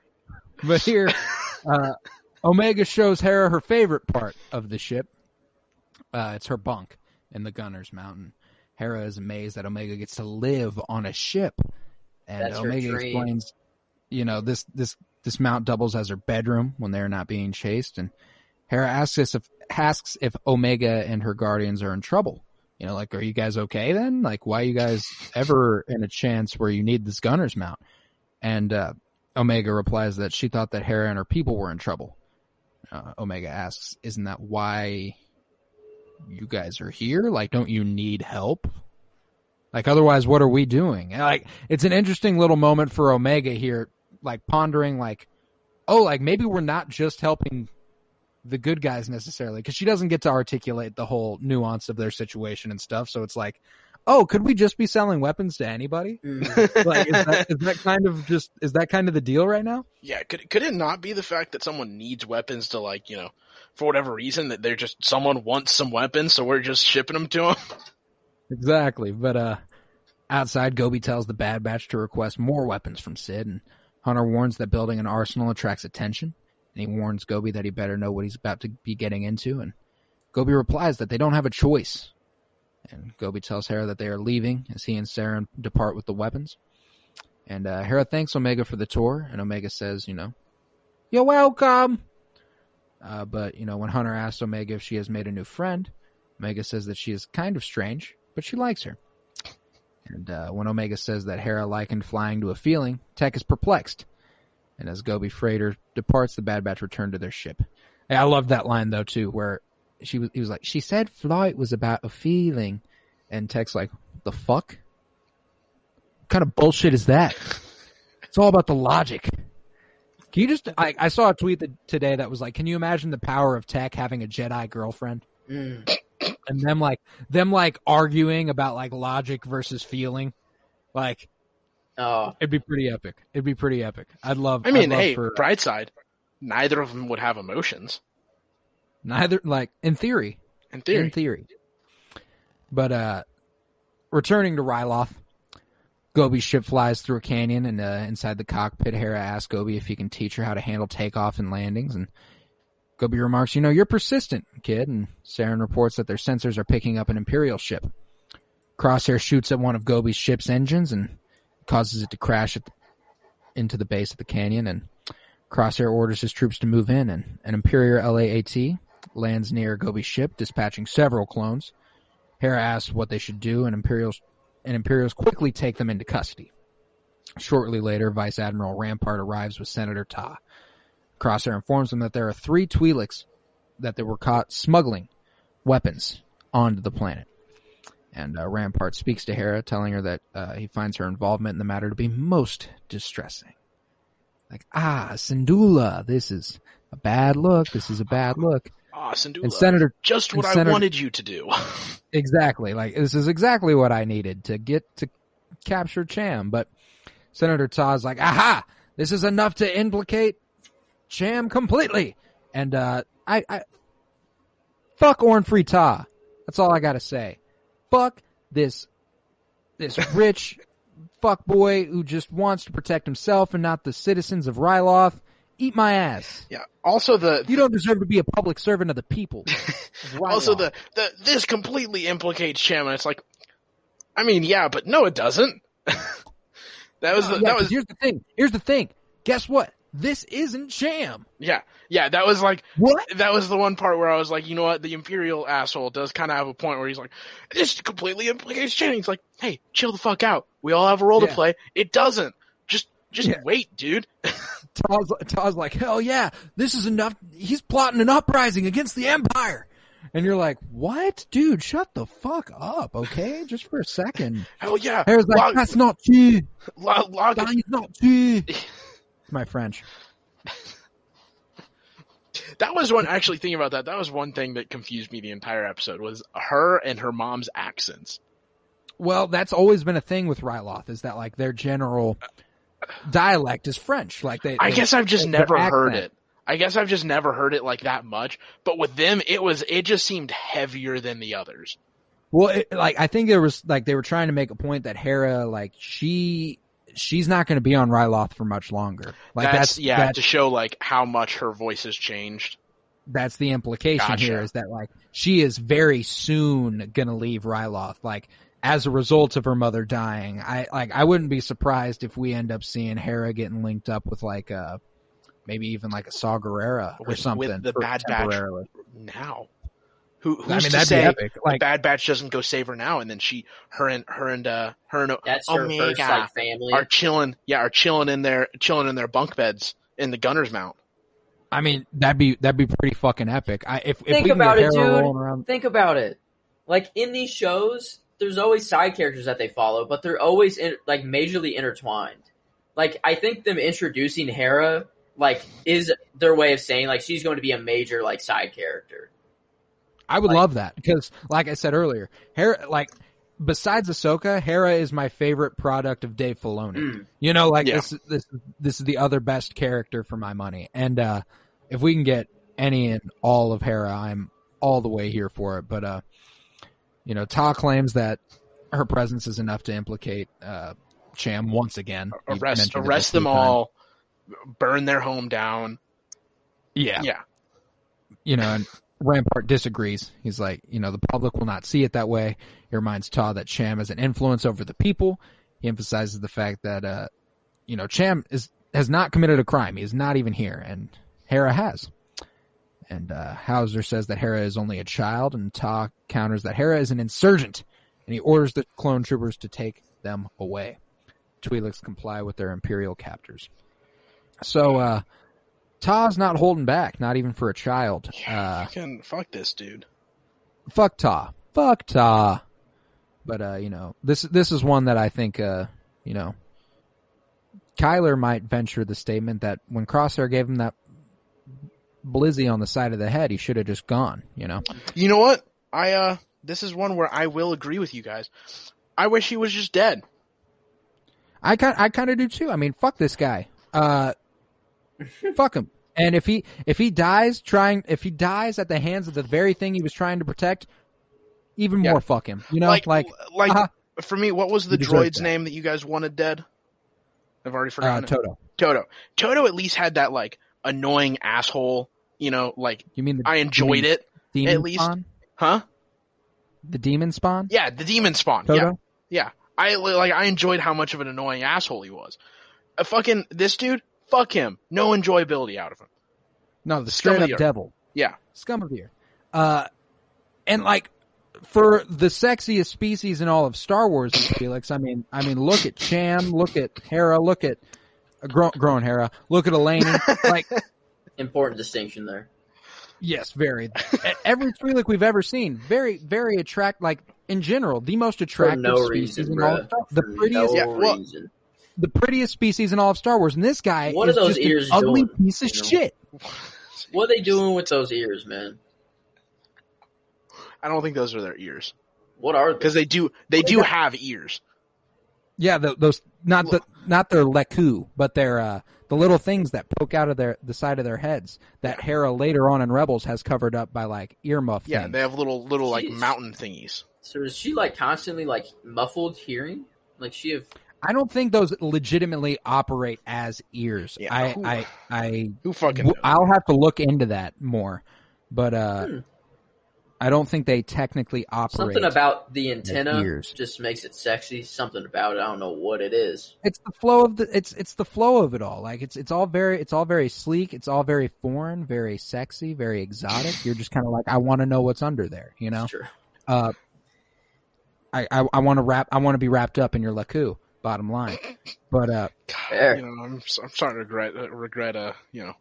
But here, [LAUGHS] uh, Omega shows Hera her favorite part of the ship. Uh, it's her bunk in the Gunner's Mountain. Hera is amazed that Omega gets to live on a ship, and That's Omega explains, you know, this this this mount doubles as her bedroom when they're not being chased. And Hera asks us if asks if Omega and her guardians are in trouble. You know, like, are you guys okay then? Like, why you guys ever in a chance where you need this Gunner's Mount? And uh, Omega replies that she thought that Hera and her people were in trouble. Uh, Omega asks, "Isn't that why you guys are here? Like, don't you need help? Like, otherwise, what are we doing?" And, like, it's an interesting little moment for Omega here, like pondering, like, oh, like maybe we're not just helping the good guys necessarily, because she doesn't get to articulate the whole nuance of their situation and stuff. So it's like, oh, could we just be selling weapons to anybody? Mm. [LAUGHS] Like, is that, is that kind of just is that kind of the deal right now? Yeah, could could it not be the fact that someone needs weapons to like you know, for whatever reason that they're just someone wants some weapons, so we're just shipping them to them? [LAUGHS] Exactly. But uh outside Gobi tells the Bad Batch to request more weapons from Cid and Hunter warns that building an arsenal attracts attention and he warns Gobi that he better know what he's about to be getting into and Gobi replies that they don't have a choice. And Gobi tells Hera that they are leaving as he and Saren depart with the weapons. And uh, Hera thanks Omega for the tour, and Omega says, you know, you're welcome. Uh, but, you know, when Hunter asks Omega if she has made a new friend, Omega says that she is kind of strange, but she likes her. And uh, when Omega says that Hera likened flying to a feeling, Tech is perplexed. And as Gobi Freighter departs, the Bad Batch return to their ship. I love that line though too, where she was he was like, she said flight was about a feeling, and Tech's like, the fuck? What kind of bullshit is that? It's all about the logic. Can you just? I, I saw a tweet that, today that was like, can you imagine the power of Tech having a Jedi girlfriend? Mm. And them like them like arguing about like logic versus feeling like Oh, it'd be pretty epic it'd be pretty epic i'd love I mean, love hey, for, bright side. neither of them would have emotions Neither, like in theory, in theory. in theory. But uh, returning to Ryloth, Gobi's ship flies through a canyon, and uh, inside the cockpit, Hera asks Gobi if he can teach her how to handle takeoff and landings. And Gobi remarks, "You know, you're persistent, kid." And Saren reports that their sensors are picking up an Imperial ship. Crosshair shoots at one of Gobi's ship's engines and causes it to crash the, into the base of the canyon. And Crosshair orders his troops to move in, and an Imperial LAAT lands near Gobi's ship, dispatching several clones. Hera asks what they should do, and Imperials and Imperials quickly take them into custody. Shortly later, Vice Admiral Rampart arrives with Senator Ta. Crosshair informs them that there are three Twi'leks that they were caught smuggling weapons onto the planet. And uh, Rampart speaks to Hera, telling her that uh, he finds her involvement in the matter to be most distressing. Like, ah, Syndulla, this is a bad look. This is a bad look. Ah, Syndulla, And Senator just what and I wanted you to do. [LAUGHS] [LAUGHS] Exactly. Like this is exactly what I needed to get to capture Cham. But Senator Ta's like, aha, this is enough to implicate Cham completely. And uh I, I fuck Orn Free Ta. That's all I gotta say. Fuck this this [LAUGHS] rich fuck boy who just wants to protect himself and not the citizens of Ryloth. Eat my ass. yeah. Also the You don't deserve to be a public servant of the people. [LAUGHS] also the, the this completely implicates Cham, and it's like, I mean, yeah, but no, it doesn't. [LAUGHS] that was the, Yeah, that was here's the thing. Here's the thing. Guess what? This isn't Cham. yeah yeah that was like What? that was the one part where I was like, you know what, the Imperial asshole does kind of have a point where he's like, this completely implicates Cham. He's like, hey, chill the fuck out. We all have a role Yeah. to play. It doesn't. Just just Yeah. wait, dude. [LAUGHS] Ta's, Ta's like, hell yeah, this is enough. He's plotting an uprising against the Empire. And you're like, what? Dude, shut the fuck up, okay? Just for a second. [LAUGHS] Hell yeah. Harry's like, Log- that's not true. log- log- That is not true. [LAUGHS] It's my French. [LAUGHS] That was one actually thinking about that. That was one thing that confused me the entire episode was her and her mom's accents. Well, that's always been a thing with Ryloth, is that like their general dialect is French. Like they, I they- guess I've just never heard it. I guess I've just never heard it like that much. But with them, it was it just seemed heavier than the others. Well, it, like I think there was like they were trying to make a point that Hera, like she, she's not going to be on Ryloth for much longer. Like that's, that's, yeah that's to show like how much her voice has changed. that's the implication Gotcha. here is that like she is very soon going to leave Ryloth. Like as a result of her mother dying, I like I wouldn't be surprised if we end up seeing Hera getting linked up with like a maybe even like a Saw Gerrera or With- with something the Bad Batch. Now, who who's I mean to that'd say be epic. Like Bad Batch doesn't go save her now, and then she her and her and uh her and That's her first like family. are chilling. Yeah, are chilling in their chilling in their bunk beds in the gunner's mount. I mean that'd be that'd be pretty fucking epic. I if, if Think we can about it, Hera dude. rolling around Think about it. Like in these shows, there's always side characters that they follow, but they're always in, like majorly intertwined. Like I think them introducing Hera like is their way of saying like she's going to be a major like side character. I would Like- love that because, like I said earlier, Hera, like besides Ahsoka, Hera is my favorite product of Dave Filoni. Mm. You know, like Yeah. this, this, this is the other best character for my money. And uh if we can get any and all of Hera, I'm all the way here for it. But uh, you know, Ta claims that her presence is enough to implicate uh Cham once again. Arrest mentioned it a arrest them all, burn their home down. Yeah. Yeah, you know, and Rampart disagrees. He's like, you know, the public will not see it that way. He reminds Ta that Cham has an influence over the people. He emphasizes the fact that, uh, you know, Cham is, has not committed a crime. He is not even here, and Hera has. And, uh, Howzer says that Hera is only a child, and Ta counters that Hera is an insurgent, and he orders the clone troopers to take them away. Twi'leks comply with their Imperial captors. So, uh, Ta's not holding back, not even for a child. Uh, fucking fuck this dude. fuck Ta. Fuck Ta. But uh, you know, this this is one that I think uh, you know, Kyler might venture the statement that when Crosshair gave him that blizzy on the side of the head, he should have just gone, you know. You know what? I uh, this is one where I will agree with you guys. I wish he was just dead. I kind I kind of do too. I mean, fuck this guy. Uh [LAUGHS] fuck him. And if he if he dies trying if he dies at the hands of the very thing he was trying to protect, even Yeah. more fuck him. You know, like, like, like uh-huh. for me, what was the droid's that. name that you guys wanted dead? I've already uh, forgotten. it. Toto. Toto. Toto at least had that like annoying asshole. You know, like You mean the I enjoyed mean- it, demon at least- spawn? huh? The demon spawn? Yeah, the demon spawn. Toto? Yeah, yeah. I like I enjoyed how much of an annoying asshole he was. A fucking this dude, fuck him. No enjoyability out of him. No, the Scum of straight up the devil. Yeah. Scum of the earth. Uh, and like for the sexiest species in all of Star Wars, Felix. I mean, I mean, look at Cham, look at Hera, look at uh, grown, grown Hera, look at Eleni. [LAUGHS] like, Important distinction there. yes, very. Every Twi'lek we've ever seen, very, very attract. Like in general, the most attractive no species reason, in all of Star The prettiest, no Yeah, well- reason. The prettiest species in all of Star Wars, and this guy What is are those just ears an ugly doing, piece of you know? shit. What are they doing with those ears, man? I don't think those are their ears What are they? because they do they do have ears. Yeah, the, those not the not their leku, but their uh, the little things that poke out of their the side of their heads that Hera later on in Rebels has covered up by like earmuff. Yeah, things. they have little little like Jeez. mountain thingies. So is she like constantly like muffled hearing? Like she have I don't think those legitimately operate as ears. Yeah, I, who- I I Who fucking? w- knows? I'll have to look into that more, but uh, Hmm. I don't think they technically operate. something about the antenna ears. just makes it sexy. Something about it. I don't know what it is. it's the flow of the it's it's the flow of it all. Like it's it's all very it's all very sleek. It's all very foreign, very sexy, very exotic. You're just kind of like I want to know what's under there. You know. It's true. Uh, I I, I want to wrap. I want to be wrapped up in your laku. Bottom line, but uh, Fair. You know, I'm s- I'm starting to regret uh, regret uh you know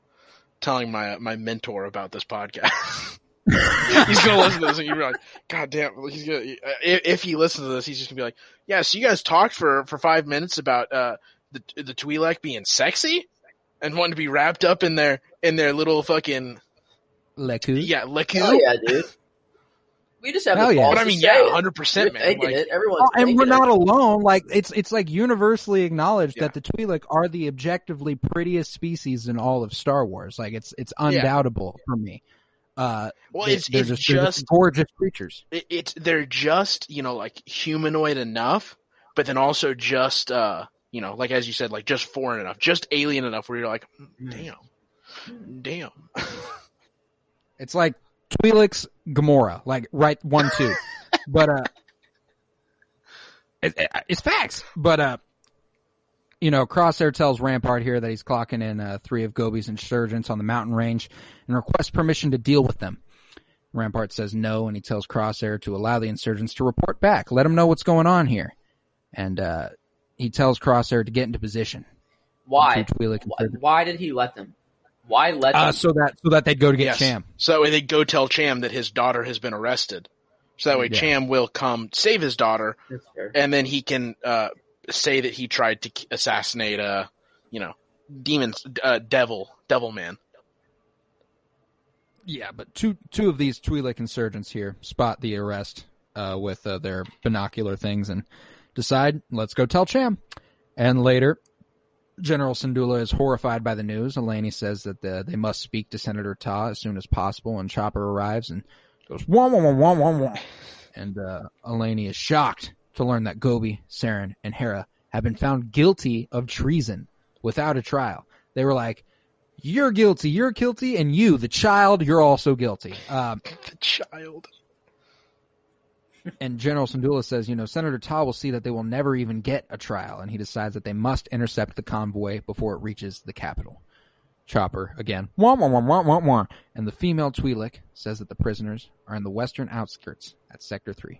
telling my my mentor about this podcast. [LAUGHS] he's gonna listen to this and you're like, God damn! He's gonna if, if he listens to this, he's just gonna be like, Yeah, so you guys talked for for five minutes about uh the the Twi'lek being sexy and wanting to be wrapped up in their in their little fucking laku. yeah leku. Hell yeah, dude. We just have Hell the yeah. balls But I mean, say yeah, hundred percent, man. thinking Like, it. Everyone's Oh, and we're thinking not it. alone. Like it's it's like universally acknowledged Yeah. that the Twi'lek are the objectively prettiest species in all of Star Wars. Like it's it's undoubtable for me. Uh, well, they- it's they're it's just, they're just gorgeous creatures. it, it's they're just you know like humanoid enough, but then also just uh you know like as you said like just foreign enough, just alien enough where you're like, Hmm. damn, damn. [LAUGHS] It's like Twi'lek's Gamora, like right one two. [LAUGHS] but uh, it- it's facts. But uh, you know, Crosshair tells Rampart here that he's clocking in uh, three of Gobi's insurgents on the mountain range and requests permission to deal with them. Rampart says no, and he tells Crosshair to allow the insurgents to report back. Let them know what's going on here, and uh, he tells Crosshair to get into position. Why? Why? Why did he let them? Why let them? Uh, so that so that they'd go to get Yes. Cham. So that way they go tell Cham that his daughter has been arrested. So that way Yeah. Cham will come save his daughter, and then he can uh say that he tried to k- assassinate uh you know demon uh, devil devil man. Yeah, but two two of these Twi'lek insurgents here spot the arrest uh, with uh, their binocular things and decide, let's go tell Cham. And later, General Syndulla is horrified by the news. Eleni says that the, they must speak to Senator Ta as soon as possible, and Chopper arrives and goes wah wah wah wah wah wah. And uh, Eleni is shocked to learn that Gobi, Saren, and Hera have been found guilty of treason without a trial. They were like, "You're guilty, you're guilty, and you, the child, you're also guilty." Um, The child. And General Syndulla says, you know, Senator Ta will see that they will never even get a trial, and he decides that they must intercept the convoy before it reaches the capital. Chopper, again, wah, wah, wah, wah, wah, wah. And the female Twi'lek says that the prisoners are in the western outskirts at Sector 3.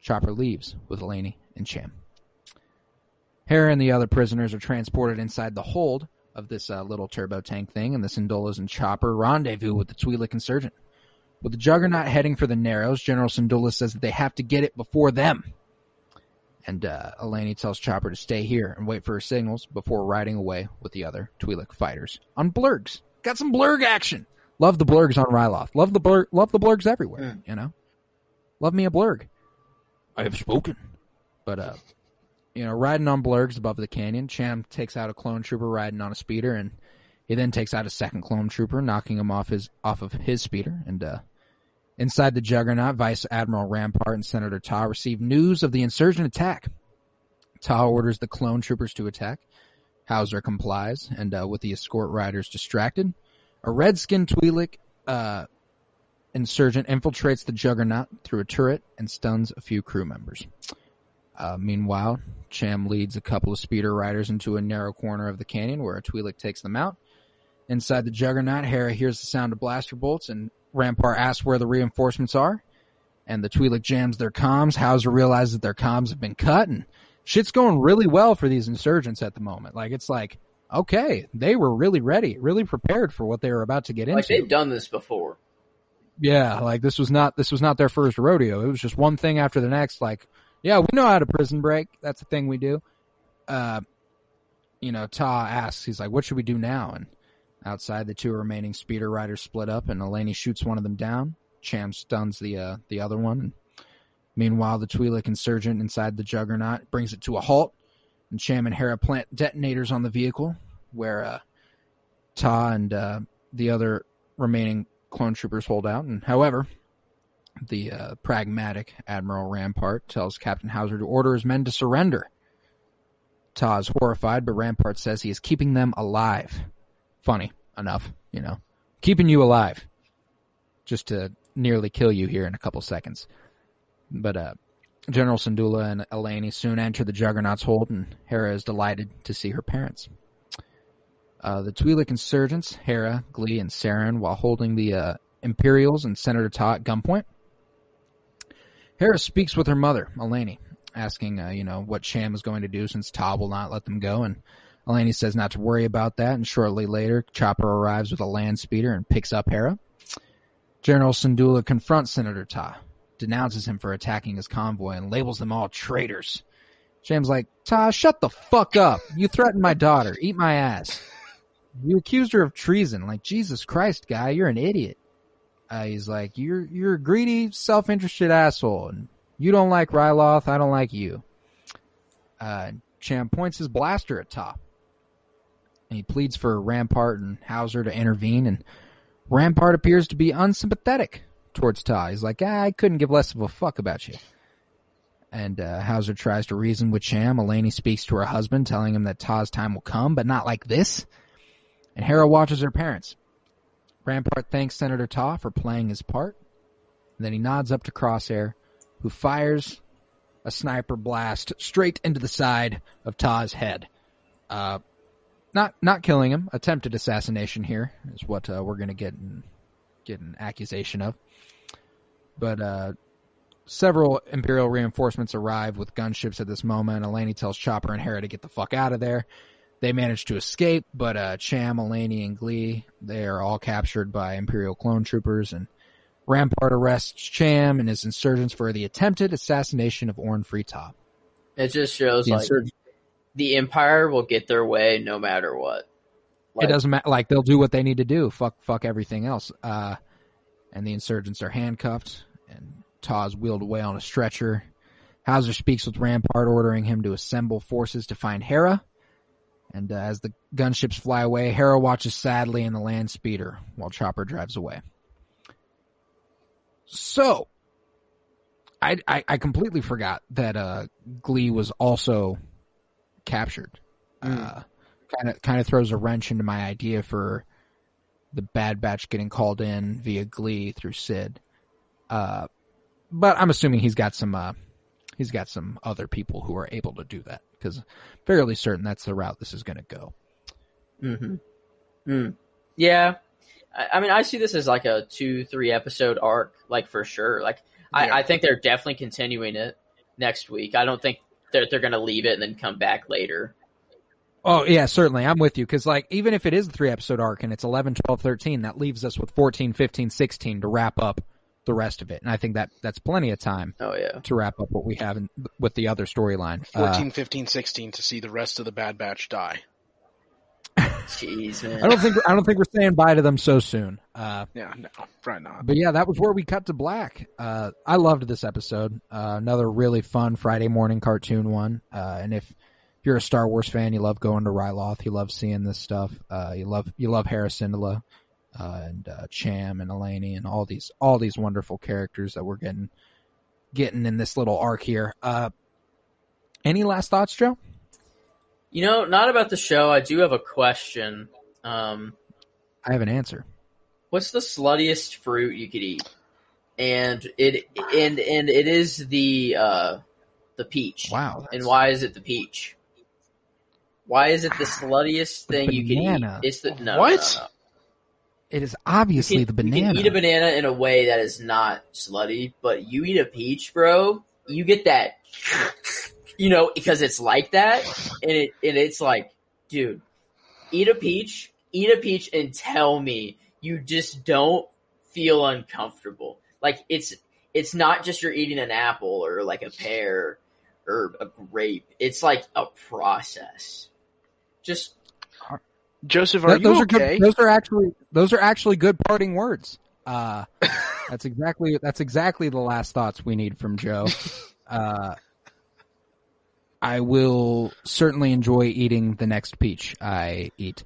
Chopper leaves with Eleni and Cham. Hera and the other prisoners are transported inside the hold of this uh, little turbo tank thing, and the Syndullas and Chopper rendezvous with the Twi'lek insurgent. With the Juggernaut heading for the Narrows, General Syndulla says that they have to get it before them. And uh, Eleni tells Chopper to stay here and wait for her signals before riding away with the other Twi'lek fighters on blurgs. Got some blurg action. Love the blurgs on Ryloth. Love the blurg. Love the blurgs everywhere. You know, love me a blurg. I have spoken. But uh, you know, riding on blurgs above the canyon, Cham takes out a clone trooper riding on a speeder, and He then takes out a second clone trooper, knocking him off his off of his speeder. And uh, inside the Juggernaut, Vice Admiral Rampart and Senator Ta receive news of the insurgent attack. Ta orders the clone troopers to attack. Howzer complies, and uh, with the escort riders distracted, a red-skinned Twi'lek uh, insurgent infiltrates the Juggernaut through a turret and stuns a few crew members. Uh, meanwhile, Cham leads a couple of speeder riders into a narrow corner of the canyon where a Twi'lek takes them out. Inside the Juggernaut, Hera hears the sound of blaster bolts, and Rampart asks where the reinforcements are. And the Twi'lek jams their comms. Howzer realizes that their comms have been cut, and shit's going really well for these insurgents at the moment. Like it's like, okay, they were really ready, really prepared for what they were about to get Like into. they've done this before. Yeah, like this was not this was not their first rodeo. It was just one thing after the next. Like, yeah, we know how to prison break. That's the thing we do. Uh, you know, Ta asks, he's like, "What should we do now?" And outside, the two remaining speeder riders split up, and Eleni shoots one of them down. Cham stuns the uh, the other one. Meanwhile, the Twi'lek insurgent inside the Juggernaut brings it to a halt, and Cham and Hera plant detonators on the vehicle, where uh, Ta and uh, the other remaining clone troopers hold out. And however, the uh, pragmatic Admiral Rampart tells Captain Howzer to order his men to surrender. Ta is horrified, but Rampart says he is keeping them alive. Funny enough, you know, keeping you alive, just to nearly kill you here in a couple seconds. But uh, General Syndulla and Eleni soon enter the Juggernaut's hold, and Hera is delighted to see her parents. Uh, the Twi'lek insurgents, Hera, Glie, and Saren, while holding the uh, Imperials and Senator Ta at gunpoint. Hera speaks with her mother, Eleni, asking, uh, you know, what Cham is going to do since Ta will not let them go, and Eleni says not to worry about that, and shortly later, Chopper arrives with a land speeder and picks up Hera. General Syndulla confronts Senator Ta, denounces him for attacking his convoy, and labels them all traitors. Cham's like, Ta, shut the fuck up. You threatened my daughter. Eat my ass. You accused her of treason. Like, Jesus Christ, guy, you're an idiot. Uh, he's like, you're, you're a greedy, self-interested asshole, and you don't like Ryloth, I don't like you. Uh, Cham points his blaster at Ta. And he pleads for Rampart and Howzer to intervene, and Rampart appears to be unsympathetic towards Ta. He's like, ah, I couldn't give less of a fuck about you. And uh, Howzer tries to reason with Cham. Eleni speaks to her husband, telling him that Ta's time will come, but not like this. And Hera watches her parents. Rampart thanks Senator Ta for playing his part. And then he nods up to Crosshair, who fires a sniper blast straight into the side of Ta's head. Uh, not not killing him. Attempted assassination here is what uh, we're gonna get in, get an accusation of. But uh, several Imperial reinforcements arrive with gunships at this moment. Eleni tells Chopper and Hera to get the fuck out of there. They manage to escape, but uh, Cham, Eleni, and Glie they are all captured by Imperial clone troopers, and Rampart arrests Cham and his insurgents for the attempted assassination of Orn Free Ta. It just shows The like insurgents the Empire will get their way no matter what. Like, it doesn't matter. Like they'll do what they need to do. Fuck, fuck everything else. Uh, and the insurgents are handcuffed, and Ta's wheeled away on a stretcher. Howzer speaks with Rampart, ordering him to assemble forces to find Hera. And uh, as the gunships fly away, Hera watches sadly in the land speeder while Chopper drives away. So, I I, I completely forgot that uh, Glie was also captured. Uh, kind of kind of throws a wrench into my idea for the Bad Batch getting called in via Glie through Cid. Uh, but I'm assuming he's got some uh, he's got some other people who are able to do that because fairly certain that's the route this is going to go. Mm-hmm. Mm. Yeah. I, I mean, I see this as like a two, three episode arc, like for sure. Like, Yeah. I, I think they're definitely continuing it next week. I don't think they're, they're going to leave it and then come back later. Oh yeah, certainly. I'm with you because like even if it is a three episode arc and it's 11, 12, 13, that leaves us with 14, 15, 16 to wrap up the rest of it. And I think that that's plenty of time Oh, yeah. to wrap up what we have in, with the other storyline. 14, Uh, 15, 16 to see the rest of the Bad Batch die. Jeez, man. I don't think I don't think we're saying bye to them so soon. Uh, Yeah, no, probably not. But yeah, that was where we cut to black. Uh, I loved this episode. Uh, another really fun Friday morning cartoon one. Uh, and if if you're a Star Wars fan, you love going to Ryloth. You love seeing this stuff. Uh, you love you love Hera Syndulla, uh, and uh, Cham and Eleni and all these all these wonderful characters that we're getting getting in this little arc here. Uh, any last thoughts, Joe? You know, not about the show. I do have a question. Um, I have an answer. what's the sluttiest fruit you could eat? And it and and it is the uh, the peach. Wow, And why is it the peach? Why is it the sluttiest The thing you can eat? It's the no. What? no, no. It is obviously can- the banana. You can eat a banana in a way that is not slutty, but you eat a peach, bro. You get that, you know, because it's like that, and it and it's like, dude, eat a peach, eat a peach, and tell me you just don't feel uncomfortable. Like it's it's not just you're eating an apple or like a pear or a grape. It's like a process. Just Joseph, are Th- those you are good. Those are actually those are actually good parting words. Uh, [LAUGHS] that's exactly that's exactly the last thoughts we need from Joe. [LAUGHS] Uh, I will certainly enjoy eating the next peach I eat.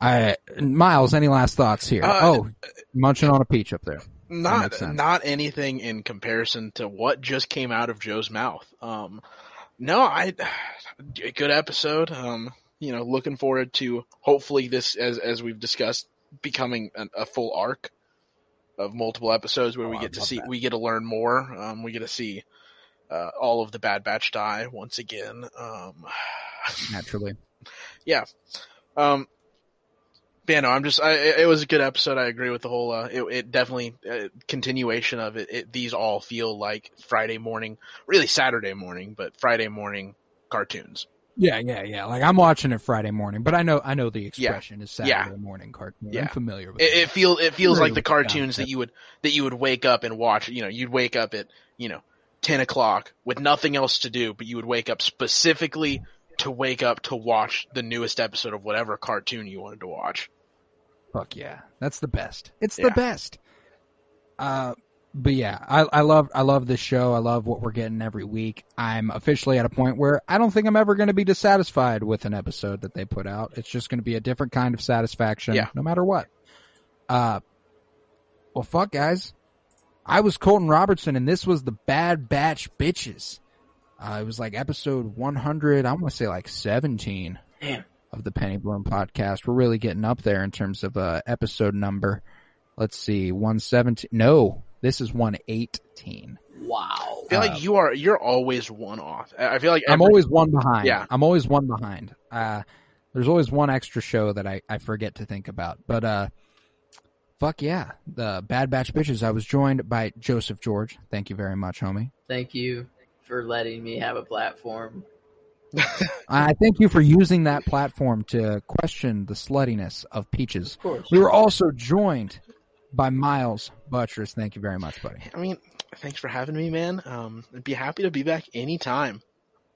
I Miles, any last thoughts here? Uh, oh, munching on a peach up there. not not anything in comparison to what just came out of Joe's mouth. Um, no, I [SIGHS] good episode. Um, you know, looking forward to hopefully this as as we've discussed becoming an, a full arc of multiple episodes where we Oh, I get to see that. we get to learn more. Um, we get to see uh, all of the Bad Batch die once again. Um, [SIGHS] Naturally, Um, but yeah, no, I'm just, I, it it was a good episode. I agree with the whole, uh, it, it definitely, uh, continuation of it, it. These all feel like Friday morning, really Saturday morning, but Friday morning cartoons. yeah, yeah, yeah. Like I'm watching it Friday morning, but I know I know the expression is Yeah. Saturday morning cartoon. Yeah. I'm familiar with It, it feels, it feels like the cartoons that you would, that you would wake up and watch, you know, you'd wake up at, you know, 10 o'clock with nothing else to do, but you would wake up specifically to wake up to watch the newest episode of whatever cartoon you wanted to watch. Fuck yeah, that's the best. It's Yeah. the best. Uh, but yeah, I, I love I love this show. I love what we're getting every week. I'm officially at a point where I don't think I'm ever going to be dissatisfied with an episode that they put out. It's just going to be a different kind of satisfaction, Yeah. no matter what. Uh, well, fuck, guys. I was Colton Robertson, and this was the Bad Batch Bitches. Uh, it was like episode 100. I want to say like 17 damn. of the Penny Bloom podcast. We're really getting up there in terms of uh, episode number. Let's see, one seventeen. No, this is one eighteen. Wow. I feel Uh, like you are, you're always one off. I I feel like I'm always one behind. Yeah. I'm always one behind. Uh, there's always one extra show that I, I forget to think about. But uh, fuck yeah, the Bad Batch bitches. I was joined by Joseph George. Thank you very much, homie. Thank you for letting me have a platform. [LAUGHS] I thank you for using that platform to question the sluttiness of peaches. Of course. We were also joined by Miles Buttress. Thank you very much, buddy. I mean, thanks for having me, man. Um, I'd be happy to be back anytime.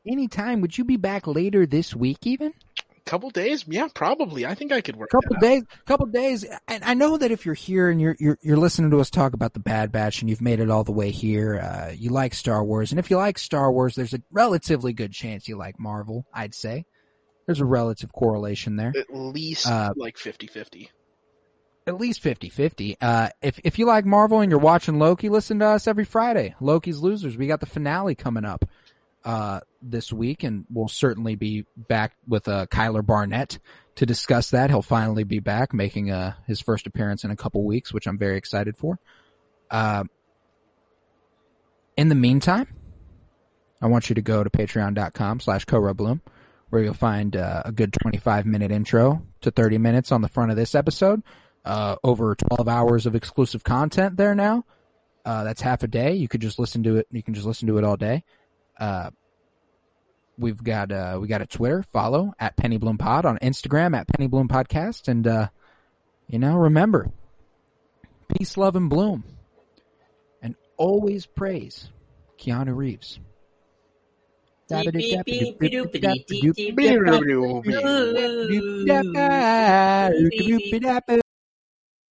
Anytime. Would you be back later this week, even? Couple days, yeah, probably. I think I could work. couple out. days couple days and i know that if you're here and you're, you're you're listening to us talk about the bad batch and you've made it all the way here uh, you like star wars and if you like star wars there's a relatively good chance you like marvel i'd say there's a relative correlation there At least Uh, like 50-50. at least 50-50 uh, if, if you like marvel and you're watching loki listen to us every friday loki's losers we got the finale coming up uh, this week and we'll certainly be back with uh, kyler barnett to discuss that he'll finally be back making uh, his first appearance in a couple weeks which i'm very excited for uh, in the meantime i want you to go to patreon.com slash bloom where you'll find uh, a good 25 minute intro to 30 minutes on the front of this episode uh, over 12 hours of exclusive content there now. Uh, that's half a day. You could just listen to it. You can just listen to it all day. Uh, we've got, uh, we got a Twitter follow at Penny Bloom Pod on Instagram at Penny Bloom Podcast. And, uh, you know, remember peace, love, and bloom. And always praise Keanu Reeves.